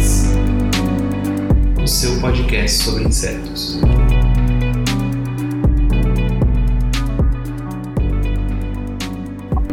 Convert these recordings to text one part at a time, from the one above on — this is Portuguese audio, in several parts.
o seu podcast sobre insetos.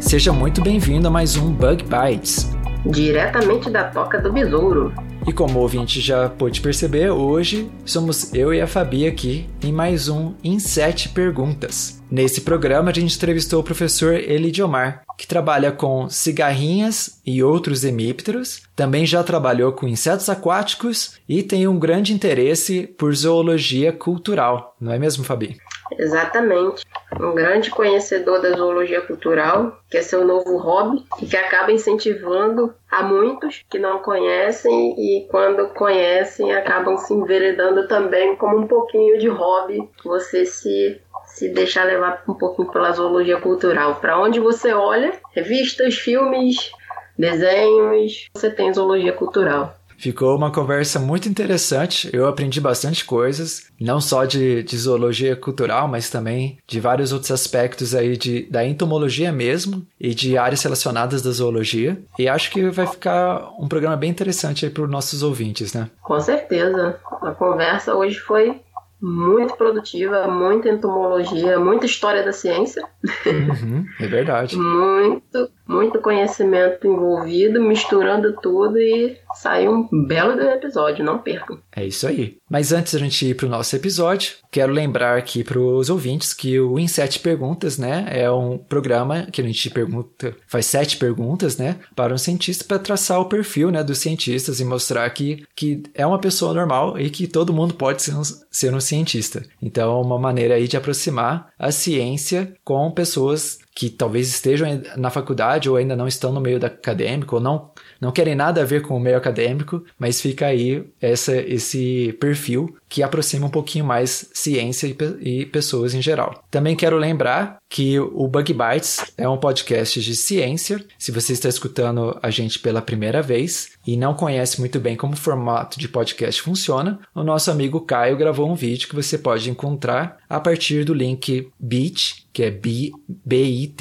Seja muito bem-vindo a mais um Bug Bites. Diretamente da toca do besouro. E como o ouvinte já pôde perceber, hoje somos eu e a Fabi aqui em mais um Em Sete Perguntas. Nesse programa a gente entrevistou o professor Elidiomar, que trabalha com cigarrinhas e outros hemípteros, também já trabalhou com insetos aquáticos e tem um grande interesse por zoologia cultural, não é mesmo, Fabi? Exatamente. Um grande conhecedor da zoologia cultural, que é seu novo hobby e que acaba incentivando a muitos que não conhecem e quando conhecem acabam se enveredando também como um pouquinho de hobby, você se se deixar levar um pouquinho pela zoologia cultural. Para onde você olha, revistas, filmes, desenhos, você tem zoologia cultural. Ficou uma conversa muito interessante. Eu aprendi bastante coisas, não só de, de zoologia cultural, mas também de vários outros aspectos aí de, da entomologia mesmo e de áreas relacionadas da zoologia. E acho que vai ficar um programa bem interessante aí para os nossos ouvintes, né? Com certeza. A conversa hoje foi muito produtiva, muita entomologia, muita história da ciência, Uhum, é verdade. muito, muito conhecimento envolvido, misturando tudo e saiu um belo episódio, não percam. É isso aí. Mas antes da gente ir para o nosso episódio, quero lembrar aqui para os ouvintes que o Em Sete Perguntas, né, é um programa que a gente pergunta, faz sete perguntas, né, para um cientista para traçar o perfil, né, dos cientistas e mostrar que, que é uma pessoa normal e que todo mundo pode ser um, ser um cientista. Então, é uma maneira aí de aproximar a ciência com pessoas que talvez estejam na faculdade ou ainda não estão no meio acadêmico ou não não querem nada a ver com o meio acadêmico, mas fica aí essa, esse perfil que aproxima um pouquinho mais ciência e, e pessoas em geral. Também quero lembrar que o Bug Bites é um podcast de ciência. Se você está escutando a gente pela primeira vez e não conhece muito bem como o formato de podcast funciona, o nosso amigo Caio gravou um vídeo que você pode encontrar a partir do link bit, que é bi- bit.ly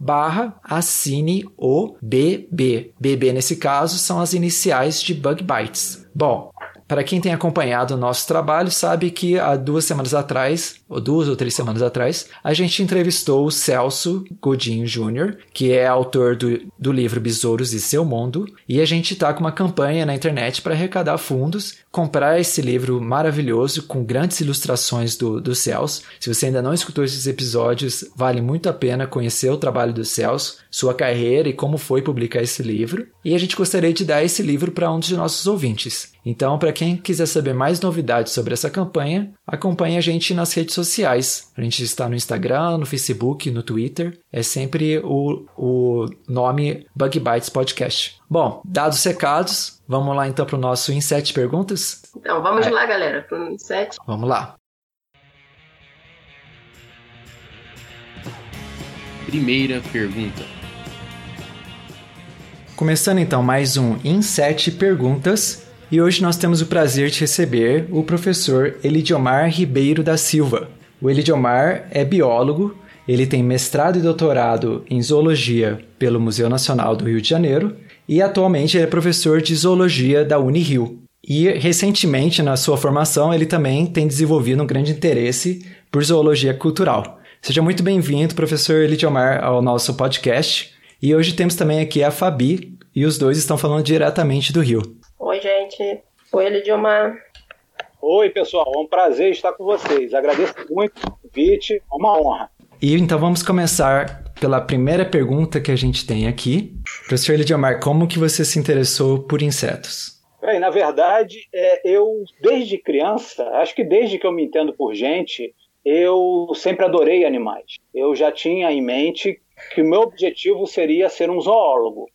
barra assine o BB. BB nesse caso são as iniciais de Bug Bites. Bom, para quem tem acompanhado o nosso trabalho, sabe que há duas semanas atrás, ou duas ou três semanas atrás, a gente entrevistou o Celso Godinho Jr., que é autor do, do livro Besouros e Seu Mundo, e a gente está com uma campanha na internet para arrecadar fundos, comprar esse livro maravilhoso com grandes ilustrações do, do Celso. Se você ainda não escutou esses episódios, vale muito a pena conhecer o trabalho do Celso, sua carreira e como foi publicar esse livro. E a gente gostaria de dar esse livro para um dos nossos ouvintes. Então, para quem quiser saber mais novidades sobre essa campanha, acompanhe a gente nas redes sociais. A gente está no Instagram, no Facebook, no Twitter. É sempre o, o nome Bug Bites Podcast. Bom, dados os recados, vamos lá então para o nosso Em Sete Perguntas? Então vamos É. lá, galera, pro set. Vamos lá. Primeira pergunta. Começando então mais um Em Sete Perguntas, e hoje nós temos o prazer de receber o professor Elidiomar Ribeiro da Silva. O Elidiomar é biólogo, ele tem mestrado e doutorado em zoologia pelo Museu Nacional do Rio de Janeiro e atualmente ele é professor de zoologia da Unirio. E recentemente, na sua formação, ele também tem desenvolvido um grande interesse por zoologia cultural. Seja muito bem-vindo, professor Elidiomar, ao nosso podcast. E hoje temos também aqui a Fabi, e os dois estão falando diretamente do Rio. Oi, gente. Oi, Elidiomar. Oi, pessoal, é um prazer estar com vocês. Agradeço muito o convite, é uma honra. E então vamos começar pela primeira pergunta que a gente tem aqui. Professor Elidiomar, como que você se interessou por insetos? Bem, na verdade, é, eu, desde criança, acho que desde que eu me entendo por gente, eu sempre adorei animais. Eu já tinha em mente que o meu objetivo seria ser um zoólogo.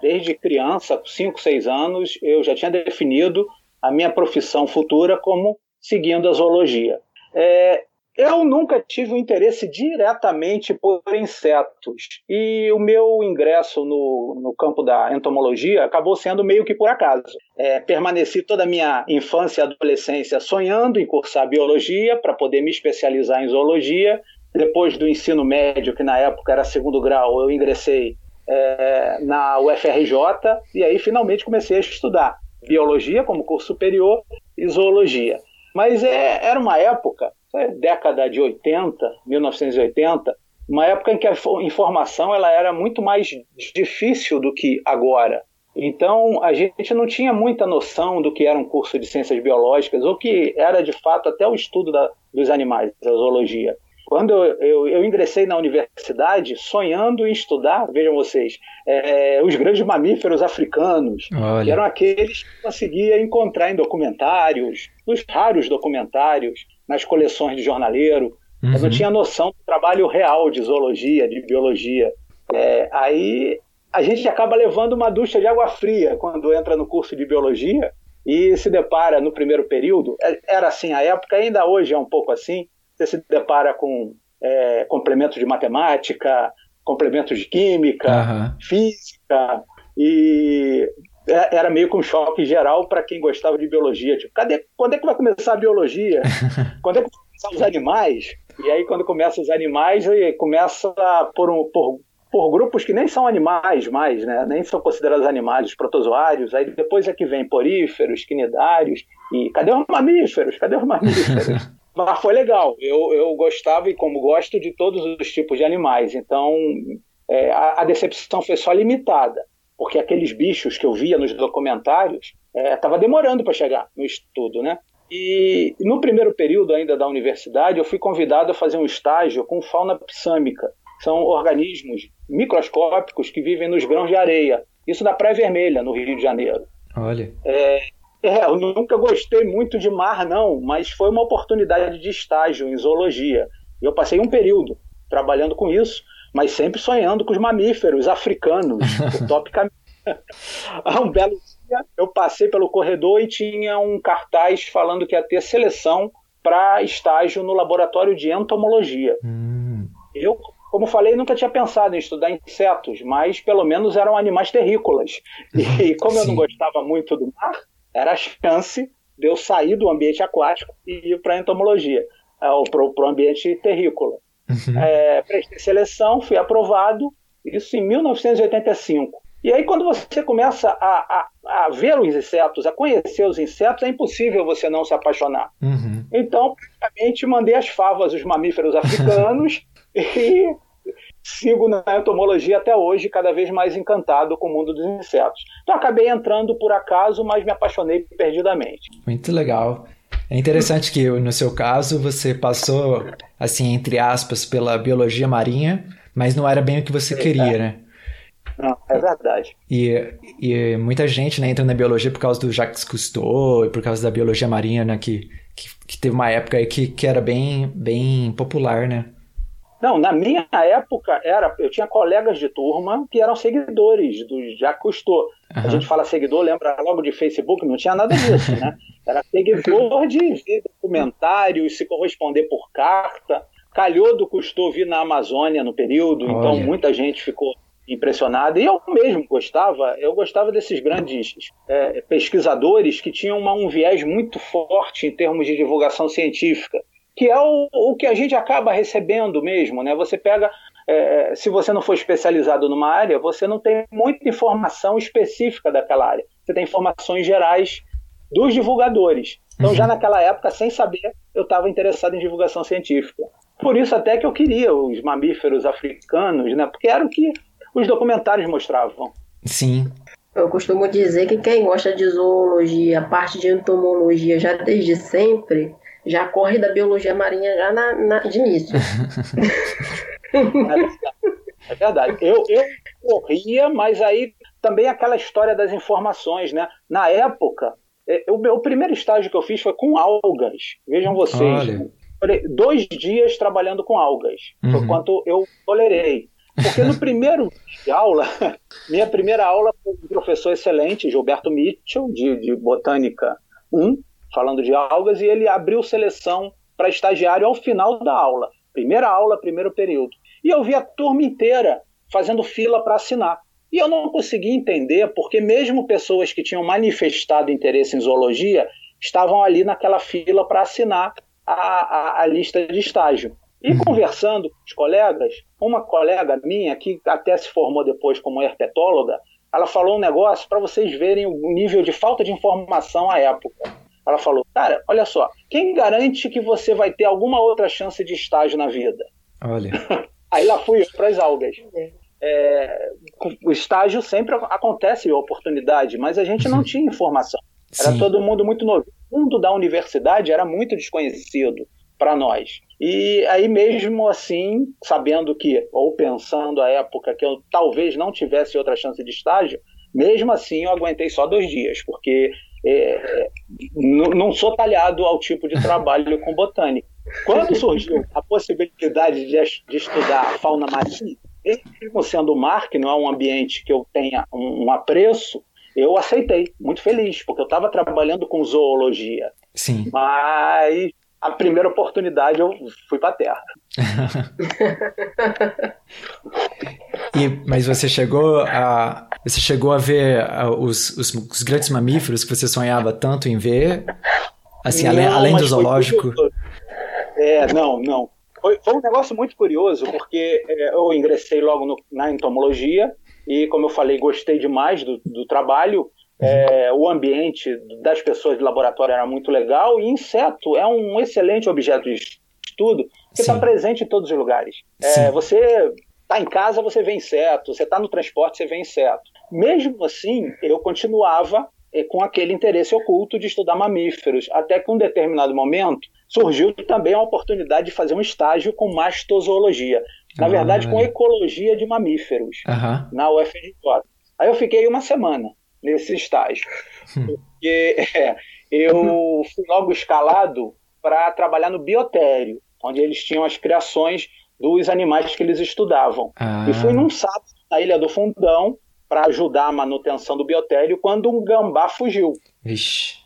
Desde criança, com 5, 6 anos, eu já tinha definido a minha profissão futura como seguindo a zoologia. É, eu nunca tive um interesse diretamente por insetos e o meu ingresso no, no campo da entomologia acabou sendo meio que por acaso. É, permaneci toda a minha infância e adolescência sonhando em cursar biologia para poder me especializar em zoologia. Depois do ensino médio, que na época era segundo grau, eu ingressei é, na UFRJ e aí finalmente comecei a estudar biologia como curso superior e zoologia. Mas é, era uma época década de 80, 1980, uma época em que a informação ela era muito mais difícil do que agora. Então, a gente não tinha muita noção do que era um curso de ciências biológicas, ou que era de fato até o estudo da, dos animais, da zoologia. Quando eu, eu, eu, ingressei na universidade sonhando em estudar, vejam vocês, é, os grandes mamíferos africanos, Olha. que eram aqueles que conseguia encontrar em documentários, nos raros documentários, nas coleções de jornaleiro. Uhum. Eu não uhum. tinha noção do trabalho real de zoologia, de biologia. É, aí a gente acaba levando uma ducha de água fria quando entra no curso de biologia e se depara no primeiro período. É, era assim a época, ainda hoje é um pouco assim. Você se depara com é, complementos de matemática, complementos de química, uhum. física e é, era meio que um choque geral para quem gostava de biologia. Tipo, cadê, quando é que vai começar a biologia? quando é que vai começar os animais? E aí, quando começa os animais, começa por, um, por, por grupos que nem são animais mais, né? nem são considerados animais, os protozoários. Aí depois é que vem poríferos, quinidários. E cadê os mamíferos? Cadê os mamíferos? Mas foi legal. Eu, eu gostava e como gosto de todos os tipos de animais. Então, é, a, a decepção foi só limitada porque aqueles bichos que eu via nos documentários estava é, demorando para chegar no estudo, né? E no primeiro período ainda da universidade, eu fui convidado a fazer um estágio com fauna psâmica. São organismos microscópicos que vivem nos grãos de areia. Isso na Praia Vermelha, no Rio de Janeiro. Olha. É, é, eu nunca gostei muito de mar, não, mas foi uma oportunidade de estágio em zoologia. Eu passei um período trabalhando com isso mas sempre sonhando com os mamíferos africanos, o top caminho. um belo dia eu passei pelo corredor e tinha um cartaz falando que ia ter seleção para estágio no laboratório de entomologia. Hum. Eu, como falei, nunca tinha pensado em estudar insetos, mas pelo menos eram animais terrícolas. E como eu não gostava muito do mar, era a chance de eu sair do ambiente aquático e ir para a entomologia, ou para o ambiente terrícola. Uhum. É, prestei seleção, fui aprovado, isso em 1985. E aí, quando você começa a, a, a, ver os insetos, a conhecer os insetos, é impossível você não se apaixonar. Uhum. Então, praticamente, mandei as favas, os mamíferos africanos, e sigo na entomologia até hoje, cada vez mais encantado com o mundo dos insetos. Então, acabei entrando por acaso, mas me apaixonei perdidamente. Muito legal. É interessante que no seu caso você passou, assim, entre aspas, pela biologia marinha, mas não era bem o que você queria, né? Não, é verdade. E, e muita gente né, entra na biologia por causa do Jacques Cousteau e por causa da biologia marinha, né? Que, que, que teve uma época aí que, que era bem, bem popular, né? Não, na minha época era, eu tinha colegas de turma que eram seguidores do Jacques Cousteau. Uhum. A gente fala seguidor, lembra logo de Facebook, não tinha nada disso, né? Era seguidor de ver documentários, se corresponder por carta. Calhou do Cousteau vir na Amazônia no período, então Olha. então muita gente ficou impressionada. E eu mesmo gostava, eu gostava desses grandes é, pesquisadores que tinham uma, um viés muito forte em termos de divulgação científica que é o, o que a gente acaba recebendo mesmo, né? Você pega, é, se você não for especializado numa área, você não tem muita informação específica daquela área. Você tem informações gerais dos divulgadores. Então, uhum. já naquela época, sem saber, eu estava interessado em divulgação científica. Por isso até que eu queria os mamíferos africanos, né? Porque era o que os documentários mostravam. Sim. Eu costumo dizer que quem gosta de zoologia, parte de entomologia já desde sempre, já corre da biologia marinha já na, na de início. é verdade. Eu, eu corria, mas aí também aquela história das informações, né? Na época, é, o meu primeiro estágio que eu fiz foi com algas. Vejam vocês. Olha. Dois dias trabalhando com algas. Uhum. Foi quanto eu tolerei. Porque no primeiro de aula, minha primeira aula foi um professor excelente, Gilberto Mitchell, de, de Botânica 1, falando de algas, e ele abriu seleção para estagiário ao final da aula. Primeira aula, primeiro período. E eu vi a turma inteira fazendo fila para assinar. E eu não conseguia entender porque, mesmo pessoas que tinham manifestado interesse em zoologia, estavam ali naquela fila para assinar a, a, a, lista de estágio. E uhum. conversando com os colegas, uma colega minha, que até se formou depois como herpetóloga, ela falou um negócio para vocês verem o nível de falta de informação à época. Ela falou: Cara, olha só, quem garante que você vai ter alguma outra chance de estágio na vida? Olha. Aí lá fui para as algas. É, o estágio sempre acontece oportunidade, mas a gente não tinha informação. Era Sim. todo mundo muito novo. O mundo da universidade era muito desconhecido para nós. E aí mesmo assim, sabendo que, ou pensando à época que eu talvez não tivesse outra chance de estágio, mesmo assim eu aguentei só dois dias, porque é, não sou talhado ao tipo de trabalho com botânica. Quando surgiu a possibilidade de, de estudar fauna marinha, mesmo sendo o mar, que não é um ambiente que eu tenha um, um apreço, eu aceitei, muito feliz, porque eu estava trabalhando com zoologia. Sim. Mas a primeira oportunidade eu fui para a Terra. e, mas você chegou a você chegou a ver os, os, os, grandes mamíferos que você sonhava tanto em ver, assim não, além, além do zoológico? É, não, não. Foi, foi, um negócio muito curioso porque é, eu ingressei logo no, na entomologia e como eu falei gostei demais do, do trabalho é, o ambiente das pessoas de laboratório era muito legal e inseto é um excelente objeto de estudo que está presente em todos os lugares. É, você está em casa, você vê inseto, você está no transporte, você vê inseto. Mesmo assim, eu continuava é, com aquele interesse oculto de estudar mamíferos, até que um determinado momento surgiu também a oportunidade de fazer um estágio com mastozoologia, na ah, verdade com ecologia de mamíferos, uh -huh. na UFRJ. Aí eu fiquei uma semana nesse estágio. Hum. Porque é, eu fui logo escalado para trabalhar no biotério, onde eles tinham as criações dos animais que eles estudavam. Ah. E fui num sábado na Ilha do Fundão para ajudar a manutenção do biotério quando um gambá fugiu.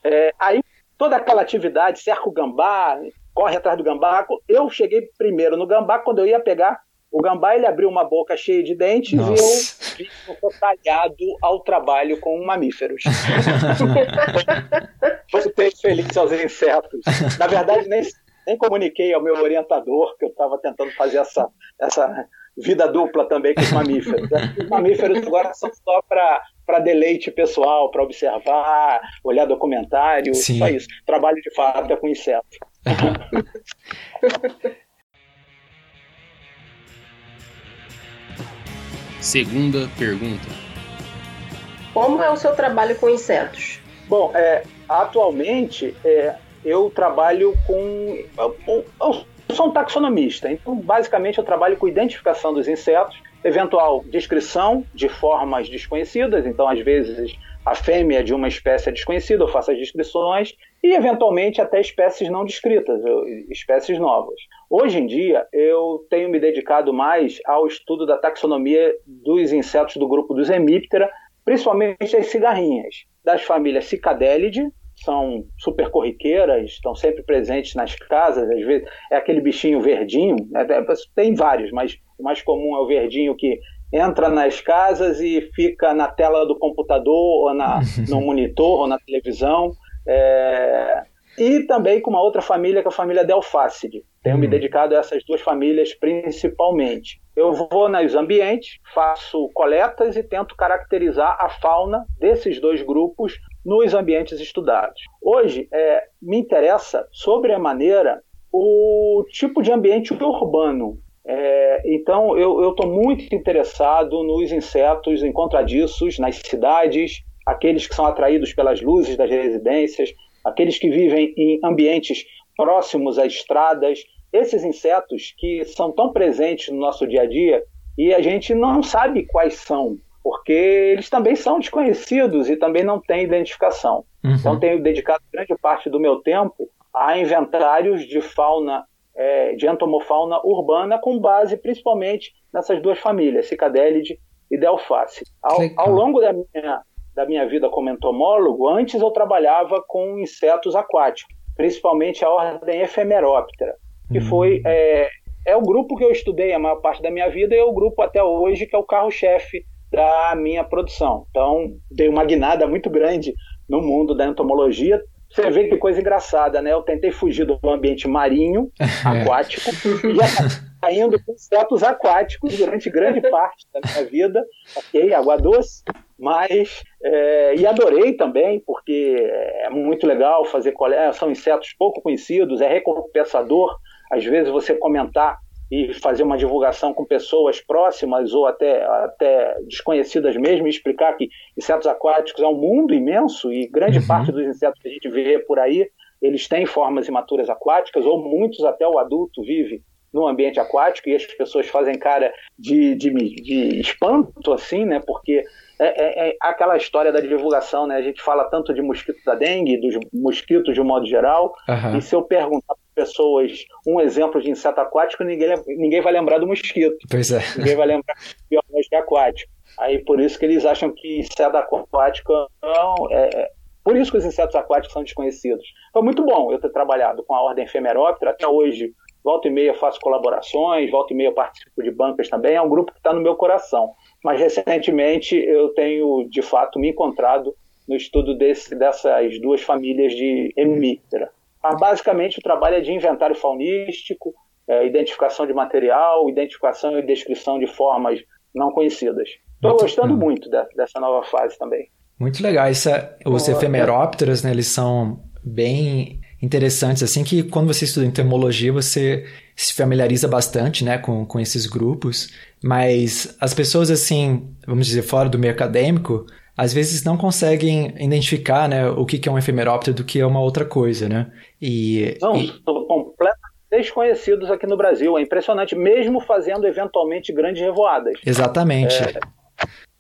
É, aí toda aquela atividade, cerca o gambá, corre atrás do gambá. Eu cheguei primeiro no gambá quando eu ia pegar o gambá ele abriu uma boca cheia de dentes Nossa. e eu vi talhado ao trabalho com mamíferos. Voltei feliz aos insetos. Na verdade, nem, nem comuniquei ao meu orientador que eu estava tentando fazer essa, essa vida dupla também com os mamíferos. Os mamíferos agora são só para deleite pessoal, para observar, olhar documentário, Sim. só isso. Trabalho de fato é com insetos. Segunda pergunta. Como é o seu trabalho com insetos? Bom, é, atualmente é, eu trabalho com. Eu, eu sou um taxonomista, então basicamente eu trabalho com identificação dos insetos, eventual descrição de formas desconhecidas, então às vezes a fêmea de uma espécie é desconhecida, eu faço as descrições, e eventualmente até espécies não descritas, espécies novas. Hoje em dia, eu tenho me dedicado mais ao estudo da taxonomia dos insetos do grupo dos Hemiptera, principalmente as cigarrinhas, das famílias Cicadelidae, são super corriqueiras, estão sempre presentes nas casas, às vezes é aquele bichinho verdinho, né? tem vários, mas o mais comum é o verdinho que entra nas casas e fica na tela do computador, ou na, no monitor, ou na televisão. É... E também com uma outra família, que é a família Delphacidae. Tenho me hum. dedicado a essas duas famílias principalmente. Eu vou nos ambientes, faço coletas e tento caracterizar a fauna desses dois grupos nos ambientes estudados. Hoje, é, me interessa sobre a maneira o tipo de ambiente urbano. É, então, eu estou muito interessado nos insetos encontradiços nas cidades, aqueles que são atraídos pelas luzes das residências, aqueles que vivem em ambientes próximos a estradas, esses insetos que são tão presentes no nosso dia a dia e a gente não sabe quais são, porque eles também são desconhecidos e também não têm identificação. Uhum. Então, tenho dedicado grande parte do meu tempo a inventários de fauna é, de entomofauna urbana, com base principalmente nessas duas famílias, Cicadélide e Delphace. Ao, ao longo da minha, da minha vida como entomólogo, antes eu trabalhava com insetos aquáticos, principalmente a ordem Ephemeroptera, que uhum. foi é, é o grupo que eu estudei a maior parte da minha vida e é o grupo até hoje que é o carro-chefe da minha produção. Então, dei uma guinada muito grande no mundo da entomologia. Você vê que coisa engraçada, né? Eu tentei fugir do ambiente marinho, é. aquático, e saindo com insetos aquáticos durante grande parte da minha vida. Ok, água doce, mas é, e adorei também porque é muito legal fazer coleta são insetos pouco conhecidos é recompensador às vezes você comentar e fazer uma divulgação com pessoas próximas ou até, até desconhecidas mesmo, e explicar que insetos aquáticos é um mundo imenso e grande uhum. parte dos insetos que a gente vê por aí, eles têm formas imaturas aquáticas, ou muitos até o adulto vive no ambiente aquático e as pessoas fazem cara de, de, de espanto, assim, né? Porque é, é, é, aquela história da divulgação, né? A gente fala tanto de mosquito da dengue, dos mosquitos de um modo geral, uhum. e se eu perguntar pessoas um exemplo de inseto aquático, ninguém, ninguém vai lembrar do mosquito. Pois é. Ninguém vai lembrar do biológico aquático. Aí por isso que eles acham que inseto aquático não é, é. Por isso que os insetos aquáticos são desconhecidos. Foi muito bom eu ter trabalhado com a ordem Ephemeroptera. Até hoje, volta e meia faço colaborações, volta e meia participo de bancas também. É um grupo que está no meu coração. Mas recentemente eu tenho, de fato, me encontrado no estudo desse, dessas duas famílias de hemíptera. Mas basicamente o trabalho é de inventário faunístico, é, identificação de material, identificação e descrição de formas não conhecidas. Estou gostando muito de, dessa nova fase também. Muito legal. Isso é, os efemerópteros, né, eles são bem interessantes, assim, que quando você estuda entomologia, você se familiariza bastante, né, com, com esses grupos, mas as pessoas, assim, vamos dizer, fora do meio acadêmico, às vezes não conseguem identificar né, o que é um efemeróptero do que é uma outra coisa, né? E, não, e... são completamente desconhecidos aqui no Brasil. É impressionante, mesmo fazendo eventualmente grandes revoadas. Exatamente. É...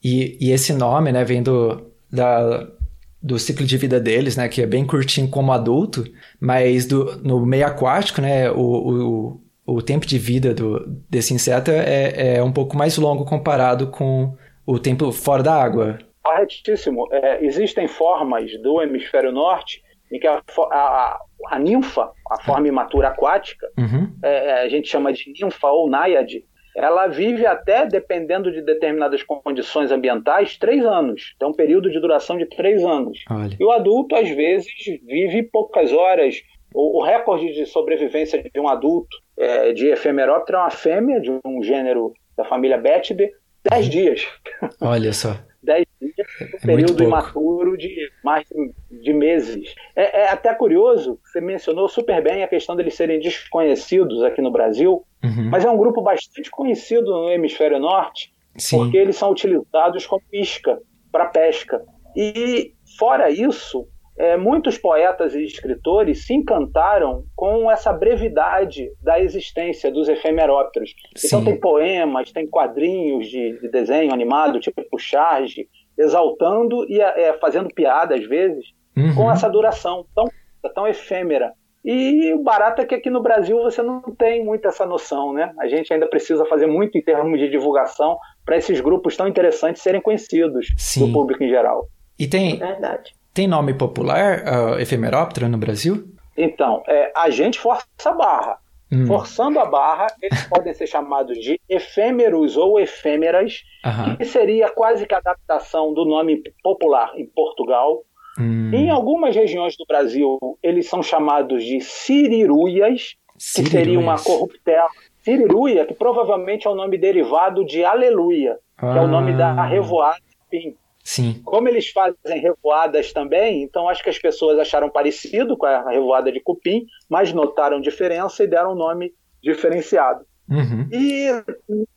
E, e esse nome né, vem do, da, do ciclo de vida deles, né, que é bem curtinho como adulto, mas do, no meio aquático, né, o, o, o tempo de vida do, desse inseto é, é um pouco mais longo comparado com o tempo fora da água. Corretíssimo. É, existem formas do hemisfério norte em que a, a, a ninfa, a forma imatura aquática, uhum. é, a gente chama de ninfa ou náiade, ela vive até, dependendo de determinadas condições ambientais, três anos. Então, um período de duração de três anos. Olha. E o adulto, às vezes, vive poucas horas. O, o recorde de sobrevivência de um adulto é, de efemeróptero é uma fêmea de um gênero da família Betidae, dez dias. Olha só. 10 dias, um é período imaturo de mais de meses. É, é, até curioso, você mencionou super bem a questão deles serem desconhecidos aqui no Brasil, uhum. mas é um grupo bastante conhecido no hemisfério norte, Sim. porque eles são utilizados como isca, para pesca. E, fora isso, é, muitos poetas e escritores se encantaram com essa brevidade da existência dos efemerópteros. Então, Sim. Então tem poemas, tem quadrinhos de, de desenho animado, tipo Charge, exaltando e é, fazendo piada às vezes uhum. com essa duração tão, tão efêmera. E o barato é que aqui no Brasil você não tem muito essa noção, né? A gente ainda precisa fazer muito em termos de divulgação para esses grupos tão interessantes serem conhecidos Sim. do público em geral. E tem, é verdade. Tem nome popular, uh, efemeróptero, no Brasil? Então, é, a gente força a barra. Hum. Forçando a barra, eles podem ser chamados de efêmeros ou efêmeras, uhum. que seria quase que a adaptação do nome popular em Portugal. Hum. Em algumas regiões do Brasil, eles são chamados de siriruias, que seria uma corruptela. Siriruia, que provavelmente é o nome derivado de aleluia, ah. que é o nome da ah. revoada de Sim. Como eles fazem revoadas também, então acho que as pessoas acharam parecido com a revoada de cupim, mas notaram diferença e deram um nome diferenciado. Uhum. E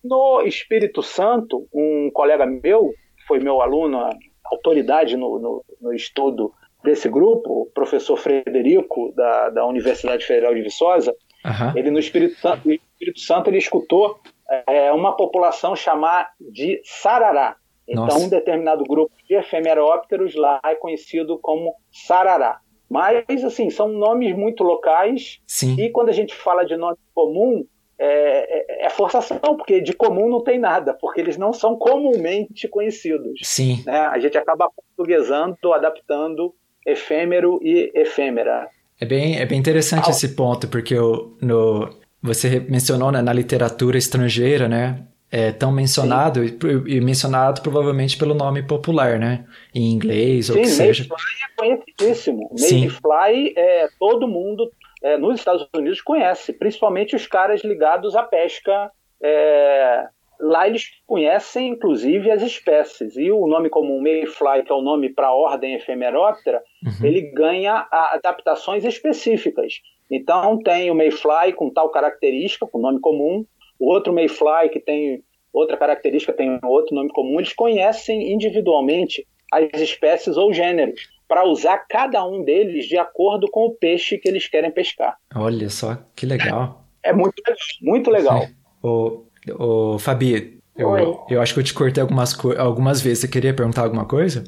no Espírito Santo, um colega meu, que foi meu aluno, autoridade no, no, no estudo desse grupo, o professor Frederico, da, da Universidade Federal de Viçosa, uhum. ele no Espírito Santo, no Espírito Santo ele escutou é, uma população chamar de Sarará. Então, Nossa. um determinado grupo de efemerópteros lá é conhecido como sarará. Mas, assim, são nomes muito locais. Sim. E quando a gente fala de nome comum, é, é, é, forçação, porque de comum não tem nada, porque eles não são comumente conhecidos. Sim. Né? A gente acaba portuguesando, adaptando efêmero e efêmera. É bem, é bem interessante ah. esse ponto, porque eu, no, você mencionou né, na literatura estrangeira, né? É tão mencionado e, e, mencionado provavelmente pelo nome popular, né? Em inglês Sim, ou que seja. Mayfly é conhecidíssimo. Mayfly é todo mundo é, nos Estados Unidos conhece, principalmente os caras ligados à pesca. É, lá eles conhecem, inclusive, as espécies. E o nome comum Mayfly, que é o nome para a ordem efemeróptera, uhum. ele ganha adaptações específicas. Então tem o Mayfly com tal característica, com nome comum, o outro Mayfly que tem outra característica, tem outro nome comum. Eles conhecem individualmente as espécies ou gêneros para usar cada um deles de acordo com o peixe que eles querem pescar. Olha só, que legal. É muito legal, muito legal. Ô, ô Fabi, eu, eu acho que eu te cortei algumas, algumas vezes. Você queria perguntar alguma coisa?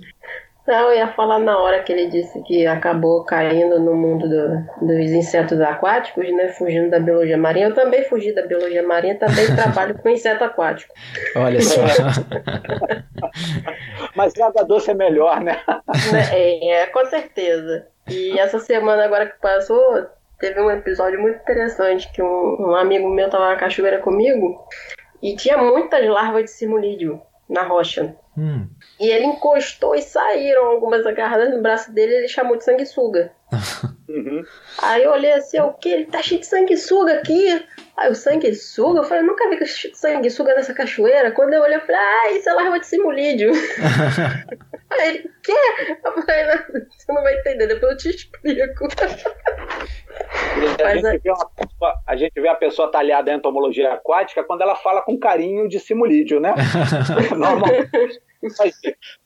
Não, eu ia falar na hora que ele disse que acabou caindo no mundo do, dos insetos aquáticos, né? Fugindo da biologia marinha. Eu também fugi da biologia marinha, também trabalho com inseto aquático. Olha só. Mas água doce é melhor, né? É, é, com certeza. E essa semana agora que passou, teve um episódio muito interessante que um, um amigo meu tava na cachoeira comigo e tinha muitas larvas de simulídeo na rocha. Hum. E ele encostou e saíram algumas agarradas no braço dele ele chamou de sanguessuga. uhum. Aí eu olhei assim, o que? Ele tá cheio de sanguessuga aqui. Aí o sanguessuga, eu falei, eu nunca vi sanguessuga nessa cachoeira. Quando eu olhei, eu falei, ah, isso é larva de simulídeo. Aí ele, quê? Eu falei, não, você não vai entender, depois eu te explico. A gente, vê uma, a gente vê a pessoa talhada em entomologia aquática quando ela fala com carinho de simulídeo, né? Normalmente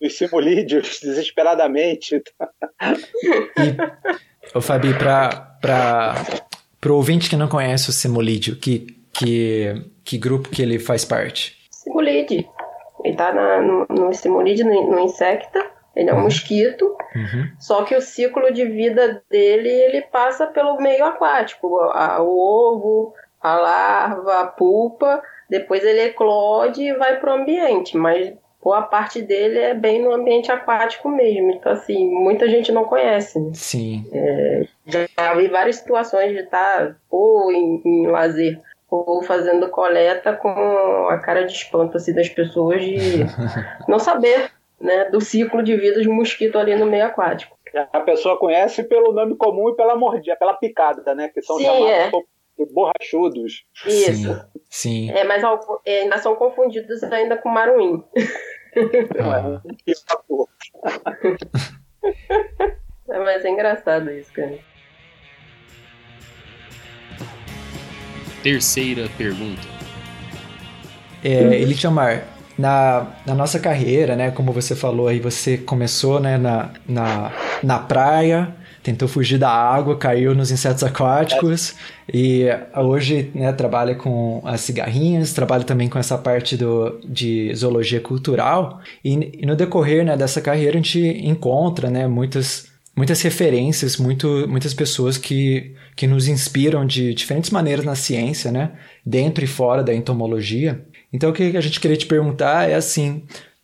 os simulídeos desesperadamente. E, ô Fabi, para o ouvinte que não conhece o simulídeo, que, que, que grupo que ele faz parte? Simulídeo. Ele tá na, no, no simulídeo, no, no insecta. Ele é um uhum. mosquito, uhum. só que o ciclo de vida dele ele passa pelo meio aquático, o ovo, a larva, a pulpa, depois ele eclode e vai para o ambiente, mas boa parte dele é bem no ambiente aquático mesmo. Então, assim, muita gente não conhece. Né? Sim. É, já vi várias situações de estar ou em, em lazer ou fazendo coleta com a cara de espanto assim, das pessoas de não saber né, do ciclo de vida de mosquito ali no meio aquático. A pessoa conhece pelo nome comum e pela mordida, pela picada, né? Que são Sim, chamados é. borrachudos. Isso. Sim. É, mas ainda são confundidos ainda com maruim. Ah. é, mas é engraçado isso, cara. Terceira pergunta. É, Elichamar, na, na nossa carreira, né, como você falou aí, você começou né, na, na, na praia, tentou fugir da água, caiu nos insetos aquáticos e hoje né, trabalha com as cigarrinhas, trabalha também com essa parte do, de zoologia cultural e, e no decorrer né, dessa carreira a gente encontra né, muitas, muitas referências, muito, muitas pessoas que, que nos inspiram de diferentes maneiras na ciência, né, dentro e fora da entomologia. Então o que a gente queria te perguntar é assim,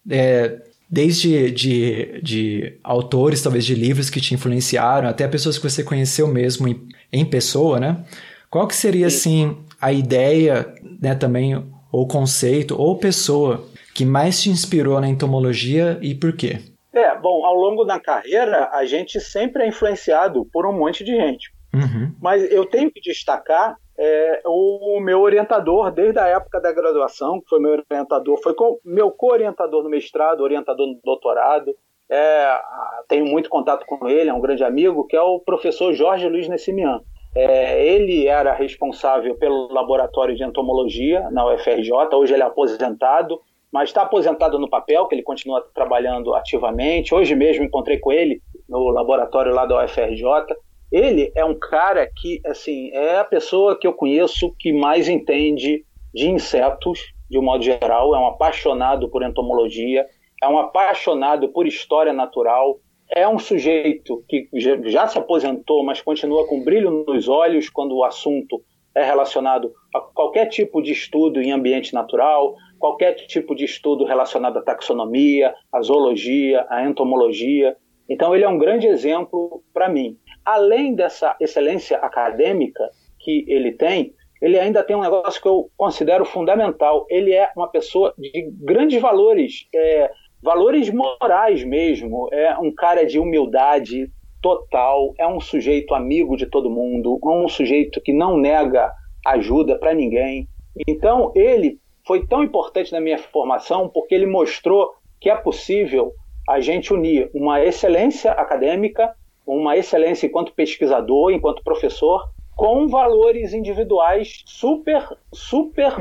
é, desde de, de autores, talvez de livros que te influenciaram, até pessoas que você conheceu mesmo em, em pessoa, né? Qual que seria, assim, a ideia, né, também, ou conceito, ou pessoa que mais te inspirou na entomologia e por quê? É, bom, ao longo da carreira, a gente sempre é influenciado por um monte de gente. Uhum. Mas eu tenho que destacar é, o meu orientador desde a época da graduação, que foi meu orientador, foi com, meu co-orientador no mestrado, orientador no doutorado. É, tenho muito contato com ele, é um grande amigo, que é o professor Jorge Luiz Nessimian. É, ele era responsável pelo laboratório de entomologia na UFRJ, hoje ele é aposentado, mas está aposentado no papel, que ele continua trabalhando ativamente. Hoje mesmo encontrei com ele no laboratório lá da UFRJ. Ele é um cara que, assim, é a pessoa que eu conheço que mais entende de insetos, de um modo geral, é um apaixonado por entomologia, é um apaixonado por história natural, é um sujeito que já se aposentou, mas continua com brilho nos olhos quando o assunto é relacionado a qualquer tipo de estudo em ambiente natural, qualquer tipo de estudo relacionado à taxonomia, à zoologia, à entomologia. Então, ele é um grande exemplo para mim. Além dessa excelência acadêmica que ele tem, ele ainda tem um negócio que eu considero fundamental. Ele é uma pessoa de grandes valores, é, valores morais mesmo. É um cara de humildade total, é um sujeito amigo de todo mundo, é um sujeito que não nega ajuda para ninguém. Então, ele foi tão importante na minha formação porque ele mostrou que é possível a gente unir uma excelência acadêmica, uma excelência enquanto pesquisador, enquanto professor, com valores individuais super, super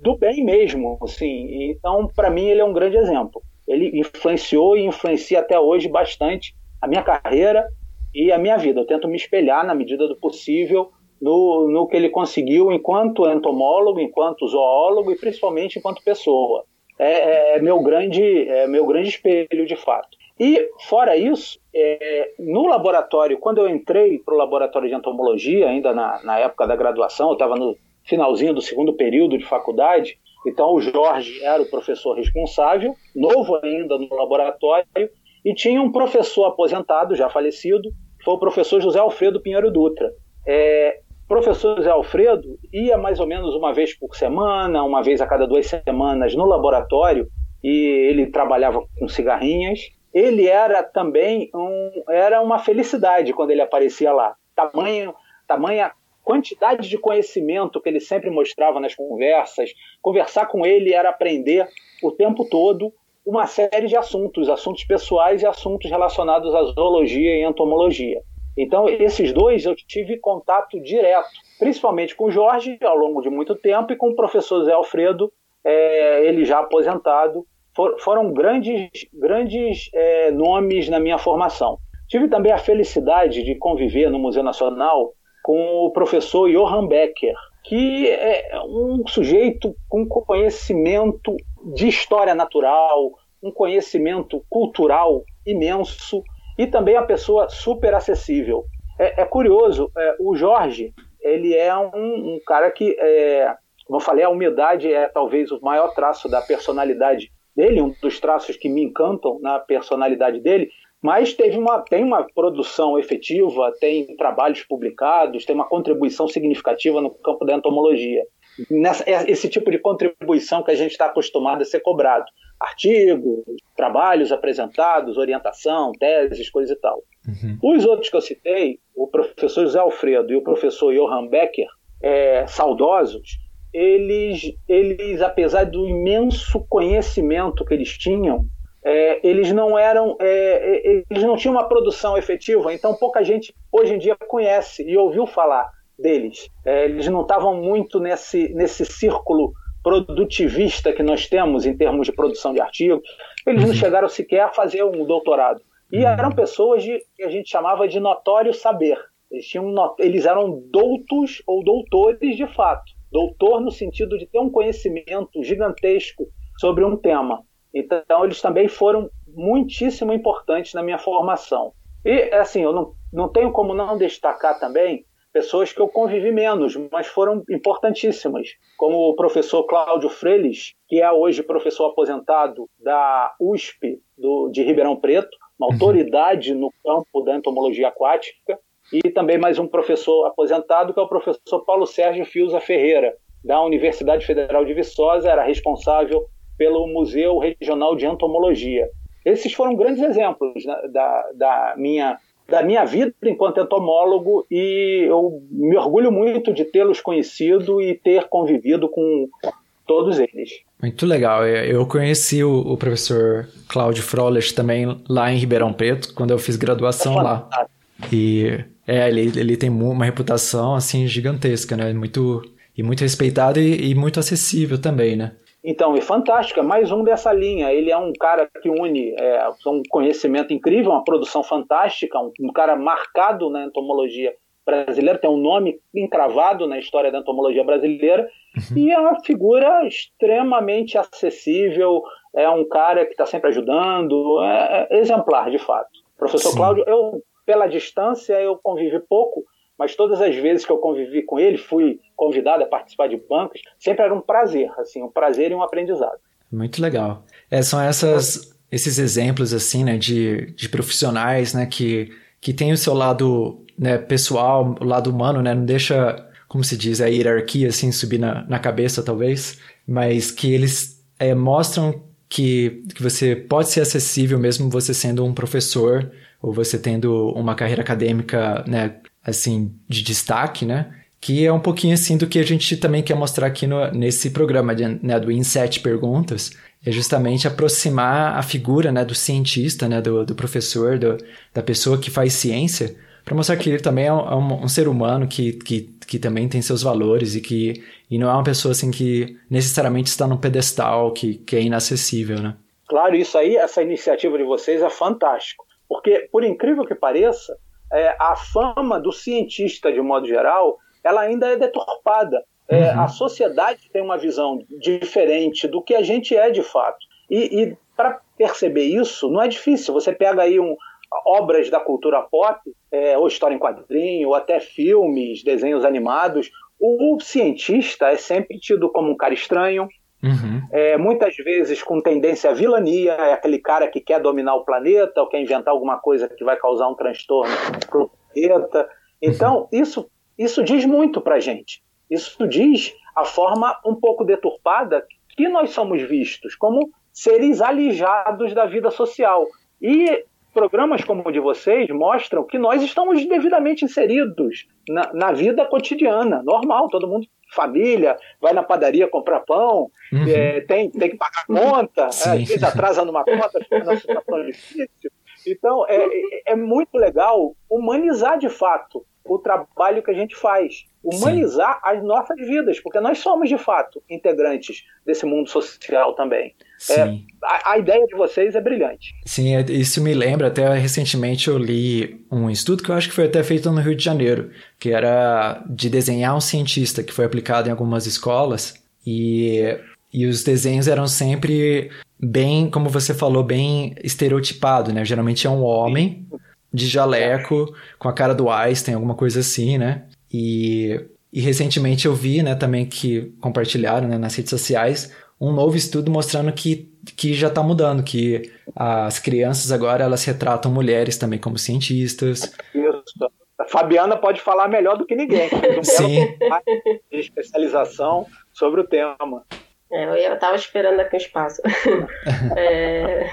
do bem mesmo, assim. Então, para mim, ele é um grande exemplo. Ele influenciou e influencia até hoje bastante a minha carreira e a minha vida. Eu tento me espelhar na medida do possível no, no que ele conseguiu enquanto entomólogo, enquanto zoólogo e principalmente enquanto pessoa. É, é, é meu grande, é meu grande espelho de fato. E, fora isso, é, no laboratório, quando eu entrei para o laboratório de entomologia, ainda na, na época da graduação, eu estava no finalzinho do segundo período de faculdade, então o Jorge era o professor responsável, novo ainda no laboratório, e tinha um professor aposentado, já falecido, que foi o professor José Alfredo Pinheiro Dutra. É, professor José Alfredo ia mais ou menos uma vez por semana, uma vez a cada duas semanas no laboratório, e ele trabalhava com cigarrinhas, ele era também um, era uma felicidade quando ele aparecia lá. Tamanho, tamanha quantidade de conhecimento que ele sempre mostrava nas conversas. Conversar com ele era aprender o tempo todo uma série de assuntos, assuntos pessoais e assuntos relacionados à zoologia e entomologia. Então, esses dois eu tive contato direto, principalmente com o Jorge ao longo de muito tempo e com o professor Zé Alfredo, é, ele já aposentado, for, foram grandes, grandes é, nomes na minha formação. Tive também a felicidade de conviver no Museu Nacional com o professor Johann Becker, que é um sujeito com conhecimento de história natural, um conhecimento cultural imenso e também a pessoa super acessível. É, é curioso, é, o Jorge, ele é um, um cara que, é, como eu falei, a humildade é talvez o maior traço da personalidade dele, um dos traços que me encantam na personalidade dele, mas teve uma, tem uma produção efetiva, tem trabalhos publicados, tem uma contribuição significativa no campo da entomologia. Nessa, é esse tipo de contribuição que a gente está acostumado a ser cobrado. Artigos, trabalhos apresentados, orientação, teses, coisa e tal. Uhum. Os outros que eu citei, o professor José Alfredo e o professor Johann Becker, é, saudosos, eles, eles, apesar do imenso conhecimento que eles tinham, é, eles não eram, é, é, eles não tinham uma produção efetiva, então pouca gente hoje em dia conhece e ouviu falar deles. É, eles não estavam muito nesse, nesse círculo produtivista que nós temos em termos de produção de artigos. Eles não uhum. chegaram sequer a fazer um doutorado. E uhum. eram pessoas de, que a gente chamava de notório saber. Eles, tinham, eles eram doutos ou doutores de fato doutor no sentido de ter um conhecimento gigantesco sobre um tema. Então, eles também foram muitíssimo importantes na minha formação. E, assim, eu não, não tenho como não destacar também pessoas que eu convivi menos, mas foram importantíssimas, como o professor Cláudio Freires, que é hoje professor aposentado da USP do, de Ribeirão Preto, uma uhum. autoridade no campo da entomologia aquática, e também mais um professor aposentado, que é o professor Paulo Sérgio Fiuza Ferreira, da Universidade Federal de Viçosa, era responsável pelo Museu Regional de Entomologia. Esses foram grandes exemplos né, da, da, minha, da minha vida enquanto entomólogo e eu me orgulho muito de tê-los conhecido e ter convivido com todos eles. Muito legal. Eu conheci o, professor Cláudio Froles também lá em Ribeirão Preto, quando eu fiz graduação é lá. E é, ele, ele tem uma reputação, assim, gigantesca, né? Muito, e muito respeitado e, e muito acessível também, né? Então, é fantástico, é mais um dessa linha. Ele é um cara que une é, um conhecimento incrível, uma produção fantástica, um, um, cara marcado na entomologia brasileira, tem um nome encravado na história da entomologia brasileira, uhum. e é uma figura extremamente acessível, é um cara que está sempre ajudando, é, é exemplar de fato Professor Sim. Cláudio, eu, pela distância, eu convivi pouco, mas todas as vezes que eu convivi com ele, fui convidado a participar de bancos, sempre era um prazer, assim, um prazer e um aprendizado. Muito legal. É, são essas, esses exemplos, assim, né, de, de profissionais, né, que, que tem o seu lado né, pessoal, o lado humano, né, não deixa, como se diz, a hierarquia, assim, subir na, na cabeça, talvez, mas que eles é, mostram que, que você pode ser acessível mesmo você sendo um professor ou você tendo uma carreira acadêmica, né, assim, de destaque, né? Que é um pouquinho assim do que a gente também quer mostrar aqui no, nesse programa de, né, do Inset Perguntas, é justamente aproximar a figura né, do cientista, né, do, do professor, do, da pessoa que faz ciência, para mostrar que ele também é um, é um, um, ser humano que, que, que também tem seus valores e que e não é uma pessoa assim que necessariamente está num pedestal que, que é inacessível, né? Claro, isso aí, essa iniciativa de vocês é fantástico, porque por incrível que pareça, é, a fama do cientista, de modo geral, ela ainda é deturpada. É, uhum. A sociedade tem uma visão diferente do que a gente é de fato. E, e para perceber isso, não é difícil. Você pega aí um, obras da cultura pop, é, ou história em quadrinho, ou até filmes, desenhos animados. O cientista é sempre tido como um cara estranho, Uhum. É, muitas vezes com tendência à vilania, é aquele cara que quer dominar o planeta ou quer inventar alguma coisa que vai causar um transtorno para o planeta. Então, uhum. isso, isso diz muito para a gente. Isso diz a forma um pouco deturpada que nós somos vistos como seres alijados da vida social. E programas como o de vocês mostram que nós estamos devidamente inseridos na, na vida cotidiana, normal, todo mundo família, vai na padaria comprar pão, uhum. é, tem, tem que pagar conta, é, às vezes atrasa numa conta, fica numa situação difícil. Então, é, é, é muito legal humanizar de fato o trabalho que a gente faz, humanizar Sim. as nossas vidas, porque nós somos de fato integrantes desse mundo social também. É, a, a, ideia de vocês é brilhante. Sim, é, isso me lembra, até recentemente eu li um estudo que eu acho que foi até feito no Rio de Janeiro, que era de desenhar um cientista, que foi aplicado em algumas escolas, e, e os desenhos eram sempre bem, como você falou, bem estereotipado, né? Geralmente é um homem de jaleco, com a cara do Einstein, alguma coisa assim, né? E, e recentemente eu vi, né, também que compartilharam né, nas redes sociais um novo estudo mostrando que, que já está mudando, que as crianças agora elas retratam mulheres também como cientistas. Isso. A Fabiana pode falar melhor do que ninguém. Sim. De especialização sobre o tema. É, eu estava esperando aqui um espaço. é,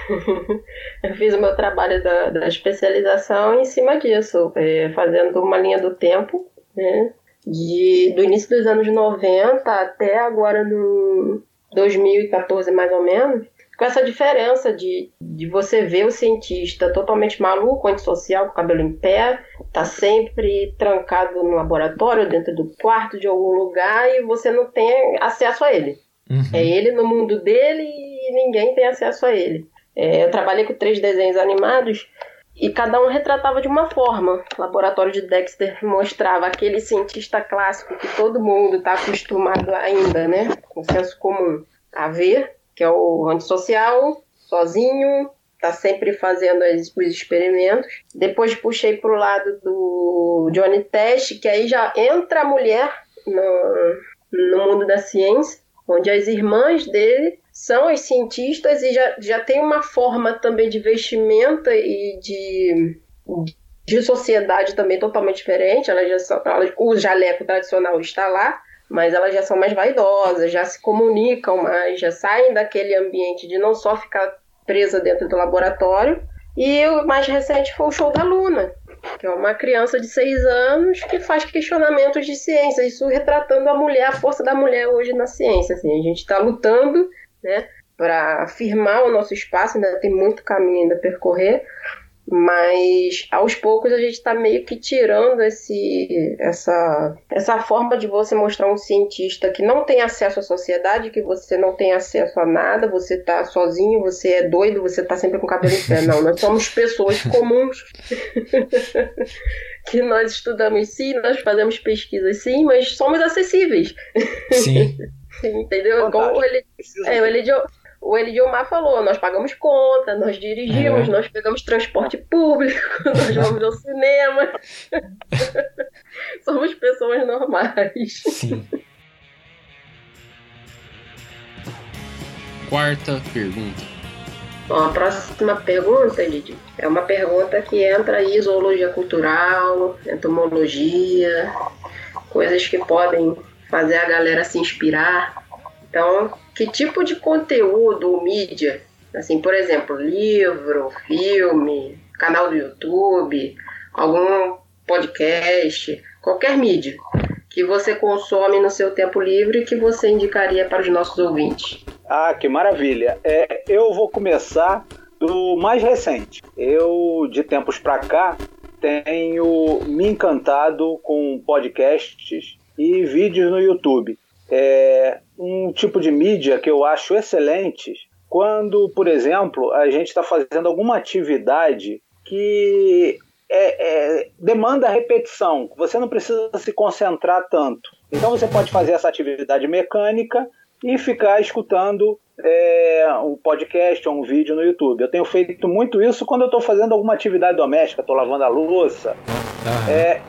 eu fiz o meu trabalho da, da especialização em cima disso, é, fazendo uma linha do tempo, né, de, do início dos anos 90 até agora no, 2014 mais ou menos, com essa diferença de, de você ver o cientista totalmente maluco, antissocial, com o cabelo em pé, tá sempre trancado no laboratório, dentro do quarto de algum lugar e você não tem acesso a ele. Uhum. É ele no mundo dele e ninguém tem acesso a ele. É, eu trabalhei com três desenhos animados e cada um retratava de uma forma. O laboratório de Dexter mostrava aquele cientista clássico que todo mundo está acostumado ainda, né? Com senso comum a ver, que é o antissocial, sozinho, tá sempre fazendo os experimentos. Depois puxei pro lado do Johnny Test, que aí já entra a mulher no, no mundo da ciência, onde as irmãs dele são as cientistas e já, já tem uma forma também de vestimenta e de, de sociedade também totalmente diferente. Elas já são, elas, o jaleco tradicional está lá, mas elas já são mais vaidosas, já se comunicam mais, já saem daquele ambiente de não só ficar presa dentro do laboratório. E o mais recente foi o show da Luna, que é uma criança de seis anos que faz questionamentos de ciência, isso retratando a mulher, a força da mulher hoje na ciência. Assim, a gente está lutando né, para afirmar o nosso espaço, ainda tem muito caminho ainda a percorrer, mas aos poucos a gente está meio que tirando esse, essa, essa forma de você mostrar um cientista que não tem acesso à sociedade, que você não tem acesso a nada, você está sozinho, você é doido, você está sempre com o cabelo em pé. Não, nós somos pessoas comuns que nós estudamos sim, nós fazemos pesquisas sim, mas somos acessíveis. Sim. Entendeu? Igual o, ele, é, o, o Elidiomar falou, nós pagamos conta, nós dirigimos, é. nós pegamos transporte público, nós vamos ao cinema. Somos pessoas normais. Sim. Quarta pergunta. Bom, a próxima pergunta, Didi, é uma pergunta que entra aí zoologia cultural, entomologia, coisas que podem fazer a galera se inspirar. Então, que tipo de conteúdo ou mídia, assim, por exemplo, livro, filme, canal do YouTube, algum podcast, qualquer mídia que você consome no seu tempo livre que você indicaria para os nossos ouvintes? Ah, que maravilha! É, eu vou começar do mais recente. Eu, de tempos para cá, tenho me encantado com podcasts e vídeos no YouTube. É um tipo de mídia que eu acho excelente quando, por exemplo, a gente está fazendo alguma atividade que é, é, demanda repetição. Você não precisa se concentrar tanto. Então você pode fazer essa atividade mecânica e ficar escutando é, um podcast ou um vídeo no YouTube. Eu tenho feito muito isso quando eu estou fazendo alguma atividade doméstica, estou lavando a louça. É,